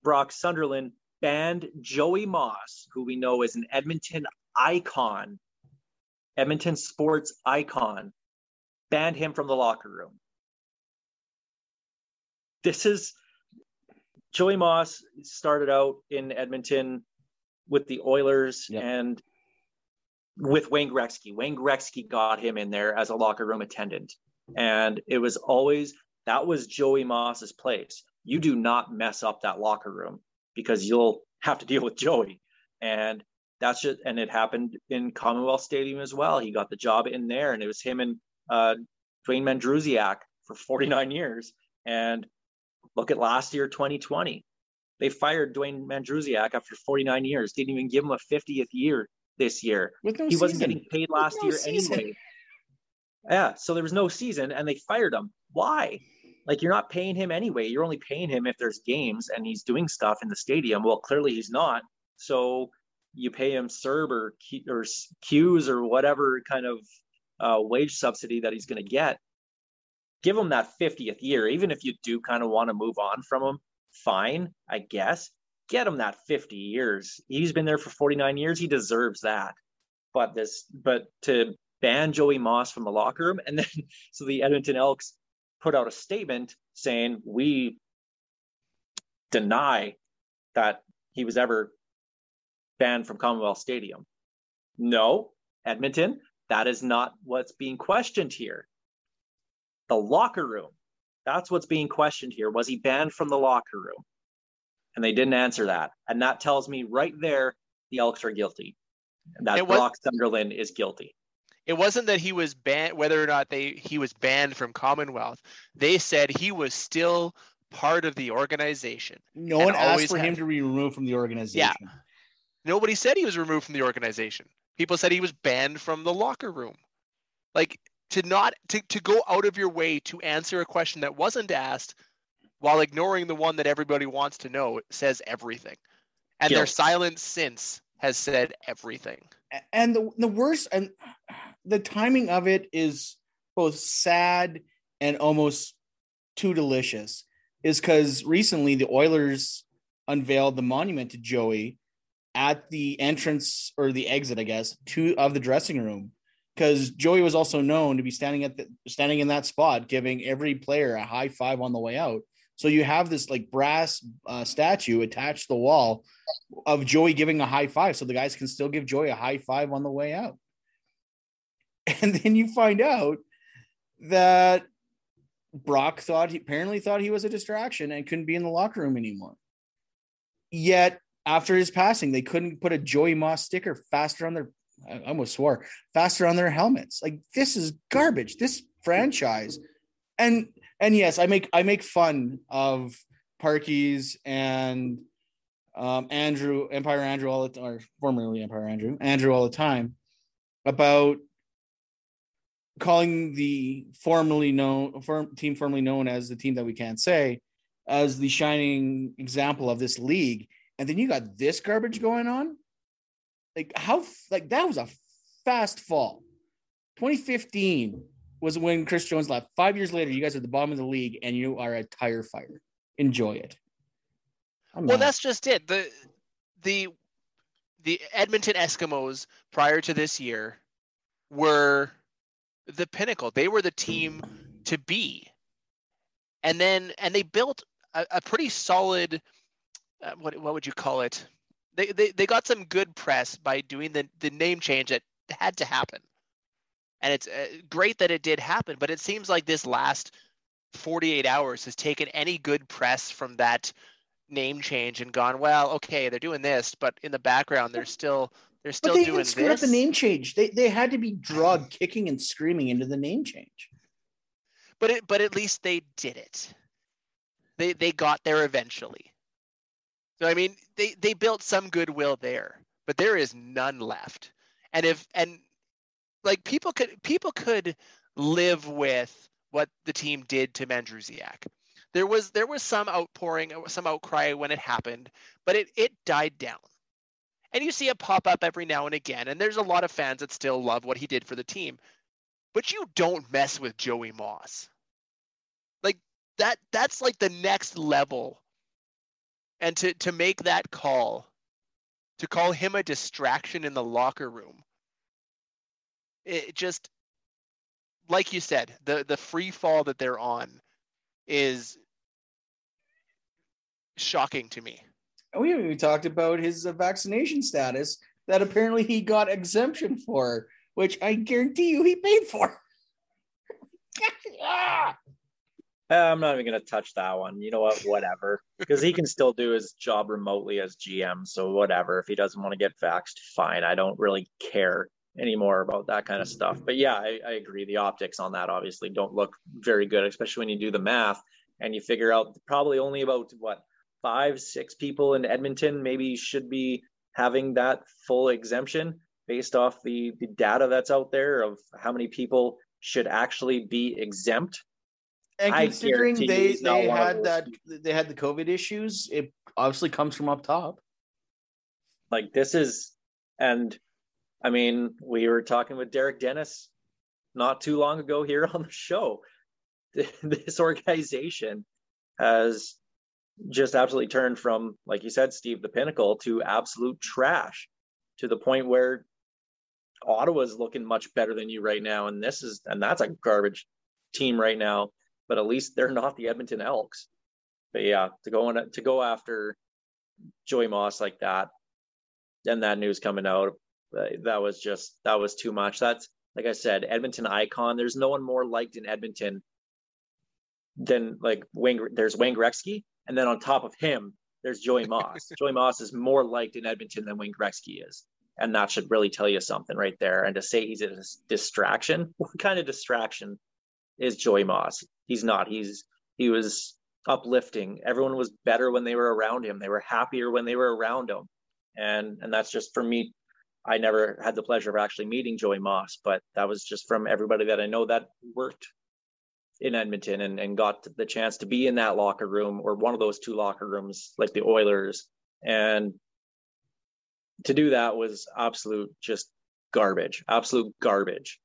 Brock Sunderland banned Joey Moss, who we know is an Edmonton icon, Edmonton sports icon, banned him from the locker room. This is Joey Moss started out in Edmonton with the Oilers Yep. and with Wayne Gretzky. Wayne Gretzky got him in there as a locker room attendant. And it was always that was Joey Moss's place. You do not mess up that locker room because you'll have to deal with Joey. And that's just and it happened in Commonwealth Stadium as well. He got the job in there, and it was him and uh, Dwayne Mandrusiak for 49 years. And look at last year, 2020. They fired Dwayne Mandrusiak after 49 years. Didn't even give him a 50th year this year. No he wasn't getting paid last no year season. anyway. Yeah, so there was no season, and they fired him. Why? Like you're not paying him anyway. You're only paying him if there's games and he's doing stuff in the stadium. Well, clearly he's not. So you pay him CERB or Q- or Qs or whatever kind of uh, wage subsidy that he's going to get. Give him that 50th year, even if you do kind of want to move on from him. Fine, I guess. Get him that 50 years. He's been there for 49 years. He deserves that. But this, but to ban Joey Moss from the locker room, and then so the Edmonton Elks put out a statement saying we deny that he was ever banned from Commonwealth Stadium. No, Edmonton, that is not what's being questioned here. The locker room, that's what's being questioned here. Was he banned from the locker room? And they didn't answer that. And that tells me right there the Elks are guilty. And that was- Brock Sunderland is guilty. It wasn't that he was banned, whether or not they he was banned from Commonwealth. They said he was still part of the organization. No one asked for him to be removed from the organization. yeah. Nobody said he was removed from the organization. People said he was banned from the locker room. Like to not to, to go out of your way to answer a question that wasn't asked while ignoring the one that everybody wants to know says everything. And their silence since has said everything. and the the worst and the timing of it is both sad and almost too delicious. Is because recently the Oilers unveiled the monument to Joey at the entrance or the exit, I guess, to of the dressing room. Because Joey was also known to be standing at the standing in that spot, giving every player a high five on the way out. So you have this like brass uh, statue attached to the wall of Joey giving a high five, so the guys can still give Joey a high five on the way out. And then you find out that Brock thought he apparently thought he was a distraction and couldn't be in the locker room anymore. Yet after his passing, they couldn't put a Joey Moss sticker faster on their I almost swore faster on their helmets. Like this is garbage. This franchise. And and yes, I make I make fun of Parkies and um, Andrew Empire Andrew all the or formerly Empire Andrew Andrew all the time about calling the formerly known firm, team formerly known as the team that we can't say as the shining example of this league. And then you got this garbage going on. Like how like that was a fast fall. 2015 was when chris jones left. Five years later you guys are at the bottom of the league and you are a tire fire. Enjoy it. I'm well mad. that's just it. The the the edmonton eskimos prior to this year were the pinnacle. They were the team to be. And then and they built a, a pretty solid uh, what what would you call it? They, they they got some good press by doing the the name change that had to happen. And it's uh, great that it did happen, but it seems like this last 48 hours has taken any good press from that name change and gone, well, okay, they're doing this, but in the background they're still they're still but they doing screwed this. up the name change. They they had to be drugged, kicking and screaming into the name change. But it but at least they did it. They they got there eventually. So I mean, they they built some goodwill there, but there is none left. And if and like people could people could live with what the team did to Mandrusiak. There was there was some outpouring, some outcry when it happened, but it it died down and you see it pop up every now and again. And there's a lot of fans that still love what he did for the team. But you don't mess with Joey Moss. Like that that's like the next level. And to to make that call, to call him a distraction in the locker room, it just like you said, the the free fall that they're on is shocking to me we talked about his uh, vaccination status that apparently he got exemption for, which I guarantee you he paid for. ah! I'm not even going to touch that one. You know what? Whatever. Because he can still do his job remotely as GM. So, whatever. If he doesn't want to get vaxxed, fine. I don't really care anymore about that kind of stuff. But yeah, I, I agree. The optics on that obviously don't look very good, especially when you do the math and you figure out probably only about what five, six people in Edmonton maybe should be having that full exemption based off the, the data that's out there of how many people should actually be exempt. And considering they, they had that they had the COVID issues, it obviously comes from up top. Like this is and I mean, we were talking with Derek Dennis not too long ago here on the show. This organization has just absolutely turned from, like you said, Steve, the pinnacle to absolute trash to the point where Ottawa's looking much better than you right now. And this is, and that's a garbage team right now, but at least they're not the Edmonton Elks. But yeah, to go on, to go after Joey Moss like that, and that news coming out, uh, that was just, that was too much. That's, like I said, Edmonton icon. There's no one more liked in Edmonton than like Wayne. There's Wayne Gretzky, and then on top of him, there's Joey Moss. Joey Moss is more liked in Edmonton than Wayne Gretzky is. And that should really tell you something right there. And to say he's a distraction, what kind of distraction is Joey Moss? He's not. He's he was uplifting. Everyone was better when they were around him. They were happier when they were around him. And and that's just for me. I never had the pleasure of actually meeting Joey Moss, but that was just from everybody that I know that worked in Edmonton and, and got the chance to be in that locker room or one of those two locker rooms, like the Oilers. And to do that was absolute just garbage, absolute garbage.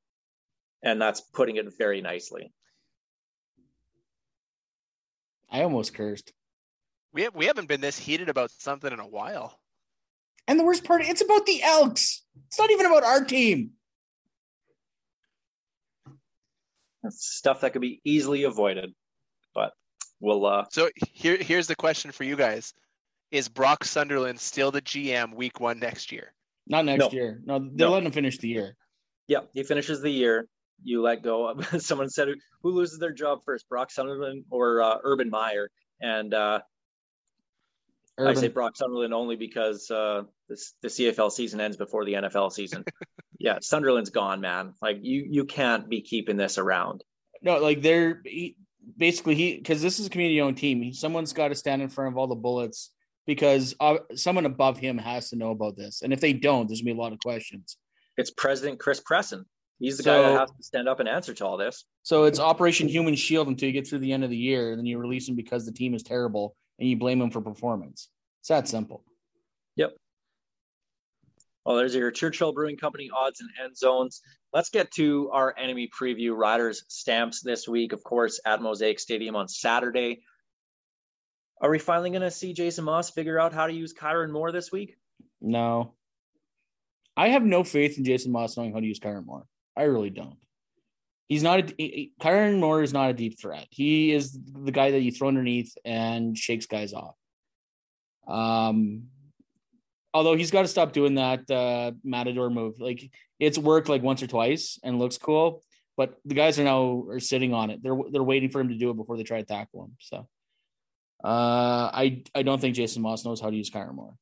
and that's putting it very nicely. I almost cursed. We have, we haven't been this heated about something in a while. And the worst part, it's about the Elks. It's not even about our team. That's stuff that could be easily avoided, but we'll. uh So here here's the question for you guys: Is Brock Sunderland still the GM week one next year? Not next No. year. No, they're No. letting him finish the year. Yeah, he finishes the year. You let go. of Someone said, "Who loses their job first, Brock Sunderland or uh, Urban Meyer?" And uh, I say Brock Sunderland only because uh, this, the CFL season ends before the NFL season. yeah, Sunderland's gone, man. Like you, you can't be keeping this around. No, like they're he, basically he because this is a community-owned team. He, someone's got to stand in front of all the bullets because uh, someone above him has to know about this. And if they don't, there's gonna be a lot of questions. It's President Chris Presson. He's the guy that has to stand up and answer to all this. So it's Operation Human Shield until you get through the end of the year, and then you release him because the team is terrible, and you blame him for performance. It's that simple. Well, there's your Churchill Brewing Company odds and end zones. Let's get to our enemy preview. Riders stamps this week, of course, at Mosaic Stadium on Saturday. Are we finally going to see Jason Maas figure out how to use Kyran Moore this week? No, I have no faith in Jason Maas knowing how to use Kyran Moore. I really don't. He's not a he- Kyran Moore is not a deep threat. He is the guy that you throw underneath and shakes guys off. Um, although he's got to stop doing that uh, matador move. Like it's worked like once or twice and looks cool, but the guys are now are sitting on it. They're they're waiting for him to do it before they try to tackle him. So, uh, I I don't think Jason Maas knows how to use Kyran Moore.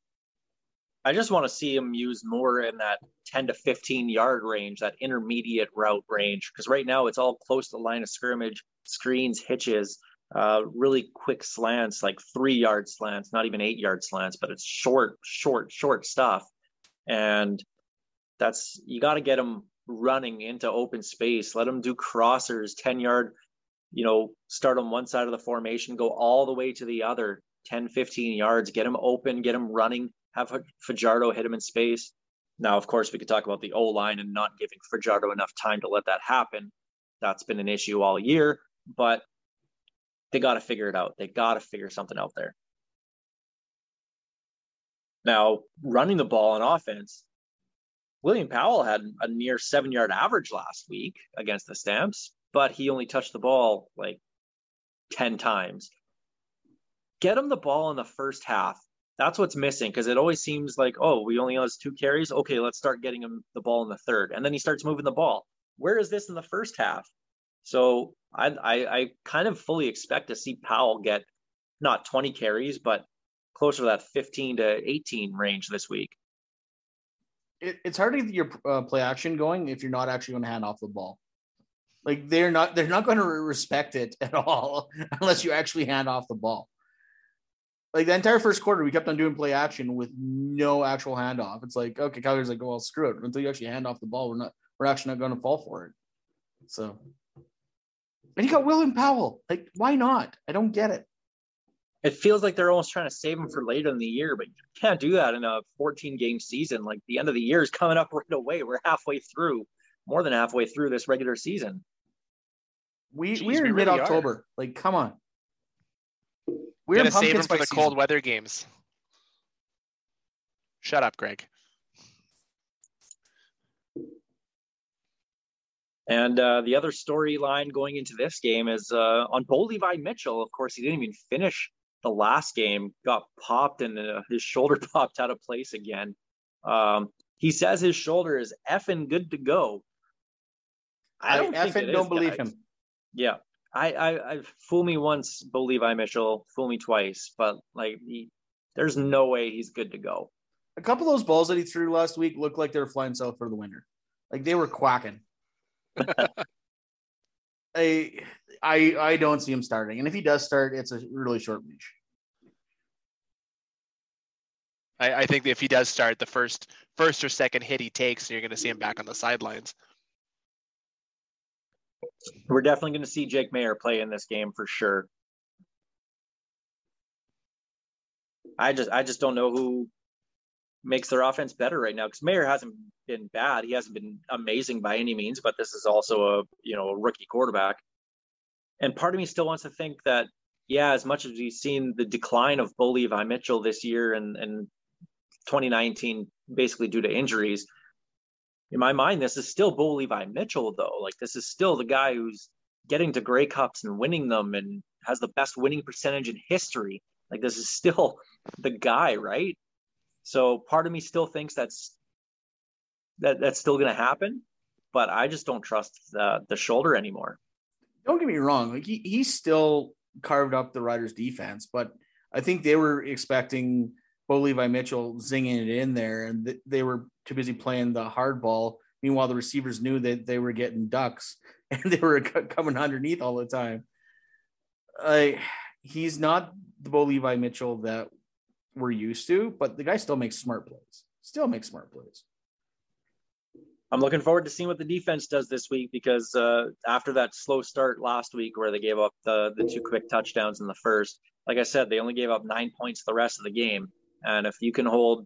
I just want to see him use more in that 10 to 15 yard range, that intermediate route range, because right now it's all close to the line of scrimmage, screens, hitches, uh, really quick slants, like three yard slants, not even eight yard slants, but it's short, short, short stuff. And that's, you got to get them running into open space, let them do crossers, 10 yard, you know, start on one side of the formation, go all the way to the other 10, 15 yards, get them open, get them running have Fajardo hit them in space. Now, of course, we could talk about the O line and not giving Fajardo enough time to let that happen. That's been an issue all year, but they got to figure it out. They got to figure something out there. Now, running the ball on offense, William Powell had a near seven yard average last week against the Stamps, but he only touched the ball like 10 times. Get him the ball in the first half that's what's missing because it always seems like, oh, we only has two carries. Okay, let's start getting him the ball in the third, and then he starts moving the ball. Where is this in the first half? So I, I, I kind of fully expect to see Powell get not 20 carries, but closer to that 15 to 18 range this week. It, it's hard to get your uh, play action going if you're not actually going to hand off the ball. Like they're not, they're not going to respect it at all unless you actually hand off the ball like the entire first quarter, we kept on doing play action with no actual handoff. It's like, okay, Calgary's like, well, screw it. Until you actually hand off the ball, we're not, we're actually not going to fall for it. So, and you got William Powell. Like, why not? I don't get it. It feels like they're almost trying to save him for later in the year, but you can't do that in a 14 game season. Like the end of the year is coming up right away. We're halfway through, more than halfway through this regular season. We Jeez, we're in really mid October. Like, come on. We're We're gonna in save pumpkin him for the season. cold weather games. Shut up, Greg. And uh, the other storyline going into this game is uh, on Bo Levi Mitchell. Of course, he didn't even finish the last game, got popped, and uh, his shoulder popped out of place again. Um, he says his shoulder is effing good to go. I don't think effing don't is, believe guys. him. Yeah, I, I, I fool me once, Bo Levi Mitchell, fool me twice, but like, he, there's no way he's good to go. A couple of those balls that he threw last week looked like they were flying south for the winter. Like they were quacking. I I I don't see him starting, and if he does start, it's a really short leash. I, I think if he does start, the first first or second hit he takes, you're going to see him back on the sidelines. We're definitely going to see Jake Maier play in this game for sure. I just I just don't know who makes their offense better right now because Maier hasn't been bad. He hasn't been amazing by any means, but this is also a you know a rookie quarterback. And part of me still wants to think that yeah, as much as we've seen the decline of Bo Levi Mitchell this year and and 2019 basically due to injuries, in my mind, this is still Bo Levi Mitchell though. Like this is still the guy who's getting to Grey Cups and winning them and has the best winning percentage in history. Like this is still the guy, right? So part of me still thinks that's that that's still going to happen, but I just don't trust the the shoulder anymore. Don't get me wrong; like he he still carved up the Riders' defense, but I think they were expecting Bo Levi Mitchell zinging it in there, and th- they were too busy playing the hard ball. Meanwhile, the receivers knew that they were getting ducks and they were coming underneath all the time. Like he's not the Bo Levi Mitchell that we're used to, but the guy still makes smart plays. Still makes smart plays. I'm looking forward to seeing what the defense does this week because uh, after that slow start last week where they gave up the the two quick touchdowns in the first, like I said, they only gave up nine points the rest of the game. And if you can hold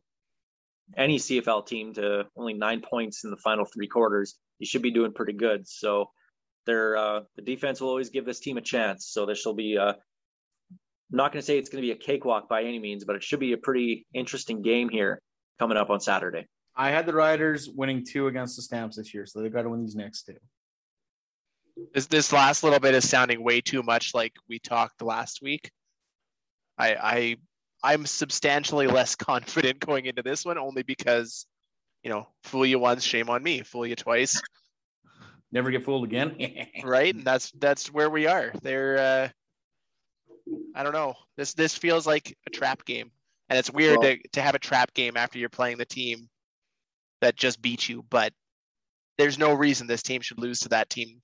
any CFL team to only nine points in the final three quarters, you should be doing pretty good. So, their uh, the defense will always give this team a chance. So this will be uh, I'm not going to say it's going to be a cakewalk by any means, but it should be a pretty interesting game here coming up on Saturday. I had the Riders winning two against the Stamps this year, so they've got to win these next two. This this last little bit is sounding way too much like we talked last week. I I I'm substantially less confident going into this one only because, you know, fool you once, shame on me. Fool you twice. Never get fooled again. right? And that's that's where we are. They're uh I don't know. This this feels like a trap game, and it's weird well, to to have a trap game after you're playing the team that just beat you. But there's no reason this team should lose to that team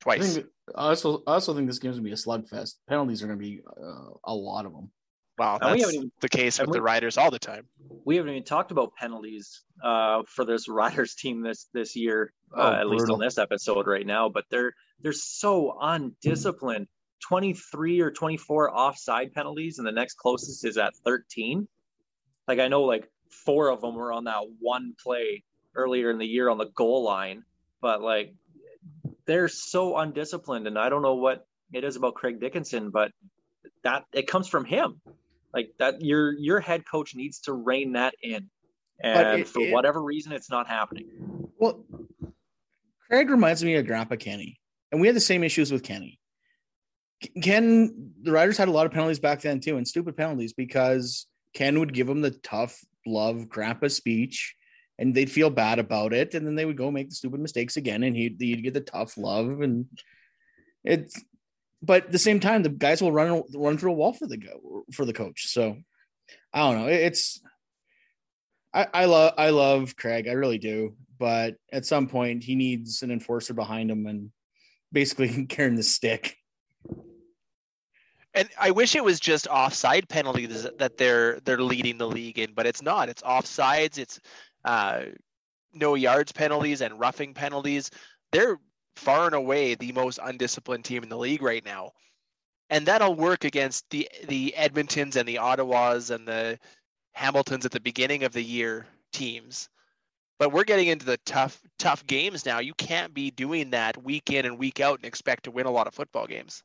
twice. I, think, I also I also think this game's gonna be a slugfest. Penalties are gonna be uh, a lot of them. Wow, that's even, the case with we, the Riders all the time. We haven't even talked about penalties uh, for this Riders team this this year, uh, oh, at least on this episode right now. But they're they're so undisciplined. 23 or 24 offside penalties, and the next closest is at 13. Like I know, like four of them were on that one play earlier in the year on the goal line, but like they're so undisciplined, and I don't know what it is about Craig Dickenson, but that it comes from him. Like that, your your head coach needs to rein that in, and it, for it, whatever reason, it's not happening. Well, Craig reminds me of Grandpa Kenny, and we had the same issues with Kenny. Ken, the Riders had a lot of penalties back then too, and stupid penalties because Ken would give them the tough love grandpa speech, and they'd feel bad about it, and then they would go make the stupid mistakes again, and he'd, he'd get the tough love, and it's. But at the same time, the guys will run run through a wall for the go for the coach. So I don't know. It's I, I love I love Craig, I really do. But at some point, he needs an enforcer behind him and basically carrying the stick. And I wish it was just offside penalties that they're they're leading the league in, but it's not. It's offsides. It's uh, no yards penalties and roughing penalties. They're far and away the most undisciplined team in the league right now, and that'll work against the the Edmontons and the Ottawas and the Hamiltons at the beginning of the year teams. But we're getting into the tough tough games now. You can't be doing that week in and week out and expect to win a lot of football games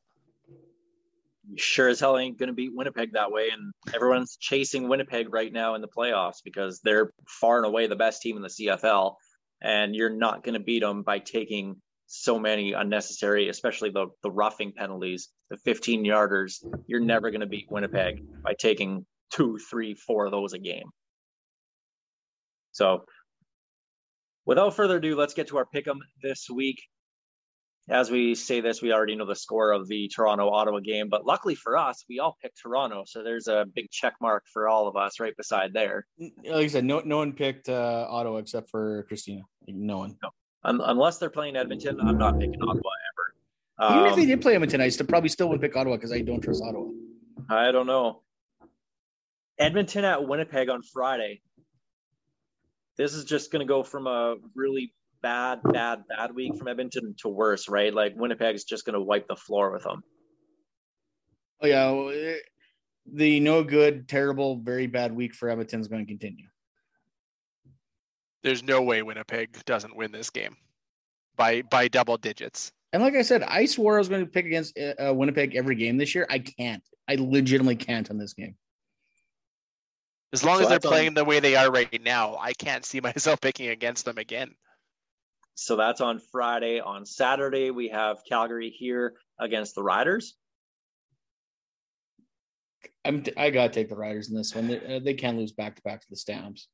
sure as hell ain't going to beat Winnipeg that way. And everyone's chasing Winnipeg right now in the playoffs because they're far and away the best team in the CFL. And you're not going to beat them by taking so many unnecessary, especially the, the roughing penalties, the 15 yarders. You're never going to beat Winnipeg by taking two, three, four of those a game. So without further ado, let's get to our pick 'em this week as we say this, we already know the score of the Toronto Ottawa game, but luckily for us, we all picked Toronto, so there's a big check mark for all of us right beside there. Like I said, no no one picked uh, Ottawa except for Christina. No one. No. Un- unless they're playing Edmonton, I'm not picking Ottawa ever. Um, Even if they um, did play Edmonton, I still probably still would pick Ottawa because I don't trust Ottawa. I don't know. Edmonton at Winnipeg on Friday. This is just going to go from a really bad, bad, bad week from Edmonton to worse, right? Like Winnipeg's just going to wipe the floor with them. Oh yeah, the no good, terrible, very bad week for Edmonton is going to continue. There's no way Winnipeg doesn't win this game by by double digits. And like I said, I swore I was going to pick against uh, Winnipeg every game this year. I can't. I legitimately can't on this game. As long So as they're that's on- playing the way they are right now, I can't see myself picking against them again. So that's on Friday. On Saturday, we have Calgary here against the Riders. I'm. I gotta take the Riders in this one. They, uh, they can lose back to back to the Stamps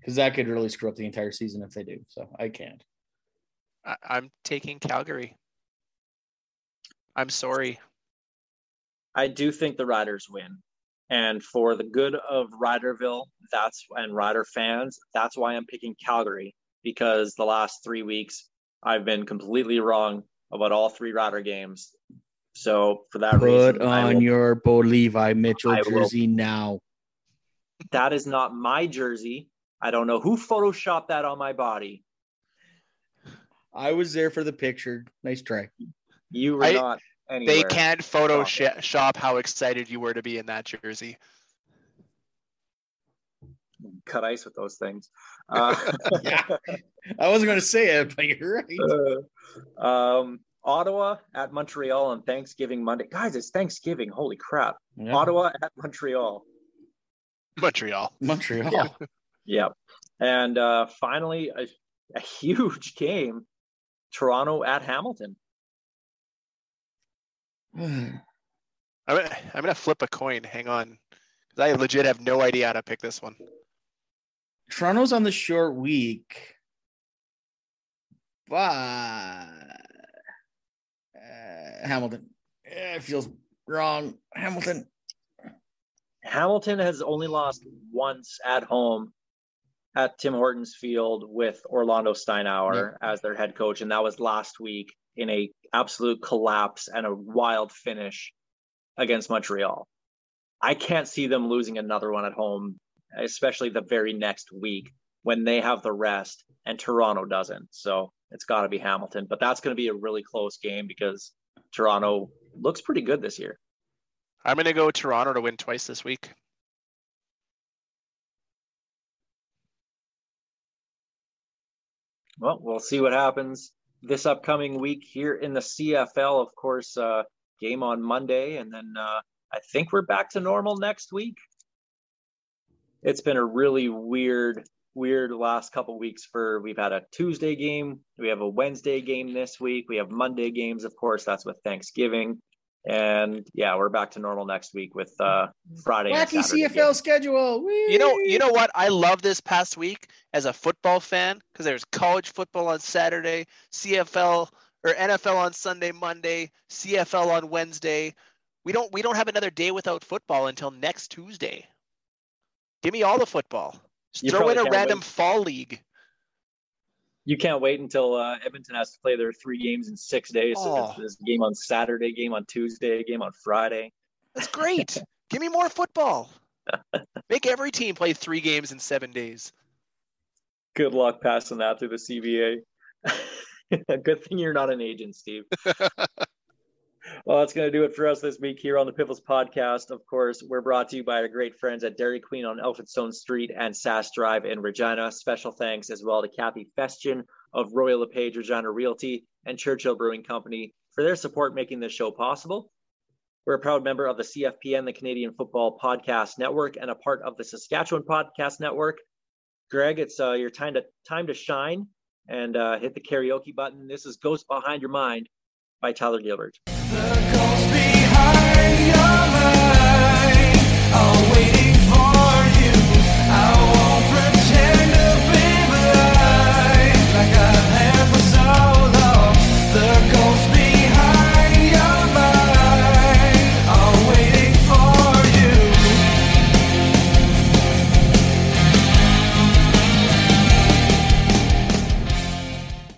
because that could really screw up the entire season if they do. So I can't. I, I'm taking Calgary. I'm sorry. I do think the Riders win. And for the good of Riderville, that's and Rider fans, that's why I'm picking Calgary because the last three weeks I've been completely wrong about all three Rider games. So for that Put reason, I on will- your Bo Levi Mitchell I will- jersey now. that is not my jersey. I don't know who photoshopped that on my body. I was there for the picture. Nice try. You were I- not anywhere. They can't Photoshop how excited you were to be in that jersey. Cut ice with those things. Uh, Yeah. I wasn't going to say it, but you're right. Uh, um, Ottawa at Montreal on Thanksgiving Monday. Guys, it's Thanksgiving. Holy crap. Yeah. Ottawa at Montreal. Montreal. Montreal. Yeah. Yep. And uh, finally, a, a huge game Toronto at Hamilton. I'm gonna, I'm gonna flip a coin. Hang on, 'Cause I legit have no idea how to pick this one. Toronto's on the short week, but uh, Hamilton. Eh, It feels wrong. Hamilton. Hamilton has only lost once at home at Tim Hortons Field with Orlando Steinauer as their head coach, and that was last week in a absolute collapse and a wild finish against Montreal. I can't see them losing another one at home, especially the very next week when they have the rest and Toronto doesn't. So it's got to be Hamilton, but that's going to be a really close game because Toronto looks pretty good this year. I'm gonna go Toronto to win twice this week. Well, we'll see what happens this upcoming week here in the CFL. Of course, uh, game on Monday, and then uh, I think we're back to normal next week. It's been a really weird, weird last couple weeks. For we've had a Tuesday game, we have a Wednesday game this week, we have Monday games. Of course, that's with Thanksgiving, and yeah, we're back to normal next week with uh, Friday. and Wacky Saturday CFL games. schedule. You know, you know what? I love this past week as a football fan because there's college football on Saturday, CFL or NFL on Sunday, Monday, CFL on Wednesday. We don't we don't have another day without football until next Tuesday. Give me all the football. Just throw in a random wait. fall league. You can't wait until uh, Edmonton has to play their three games in six days. Oh. it's this game on Saturday, game on Tuesday, game on Friday. That's great. Give me more football. Make every team play three games in seven days. Good luck passing that through the CBA. Good thing you're not an agent, Steve. well, that's going to do it for us this week here on the Piffles podcast. Of course, we're brought to you by our great friends at Dairy Queen on Elphinstone Street and Sask Drive in Regina. Special thanks as well to Kathy Festian of Royal LePage Regina Realty and Churchill Brewing Company for their support making this show possible. We're a proud member of the CFPN, the Canadian Football Podcast Network, and a part of the Saskatchewan Podcast Network. Greg, it's uh, your time to time to shine and uh, hit the karaoke button. This is Ghost Behind Your Mind by Tyler Gilbert. The ghost behind your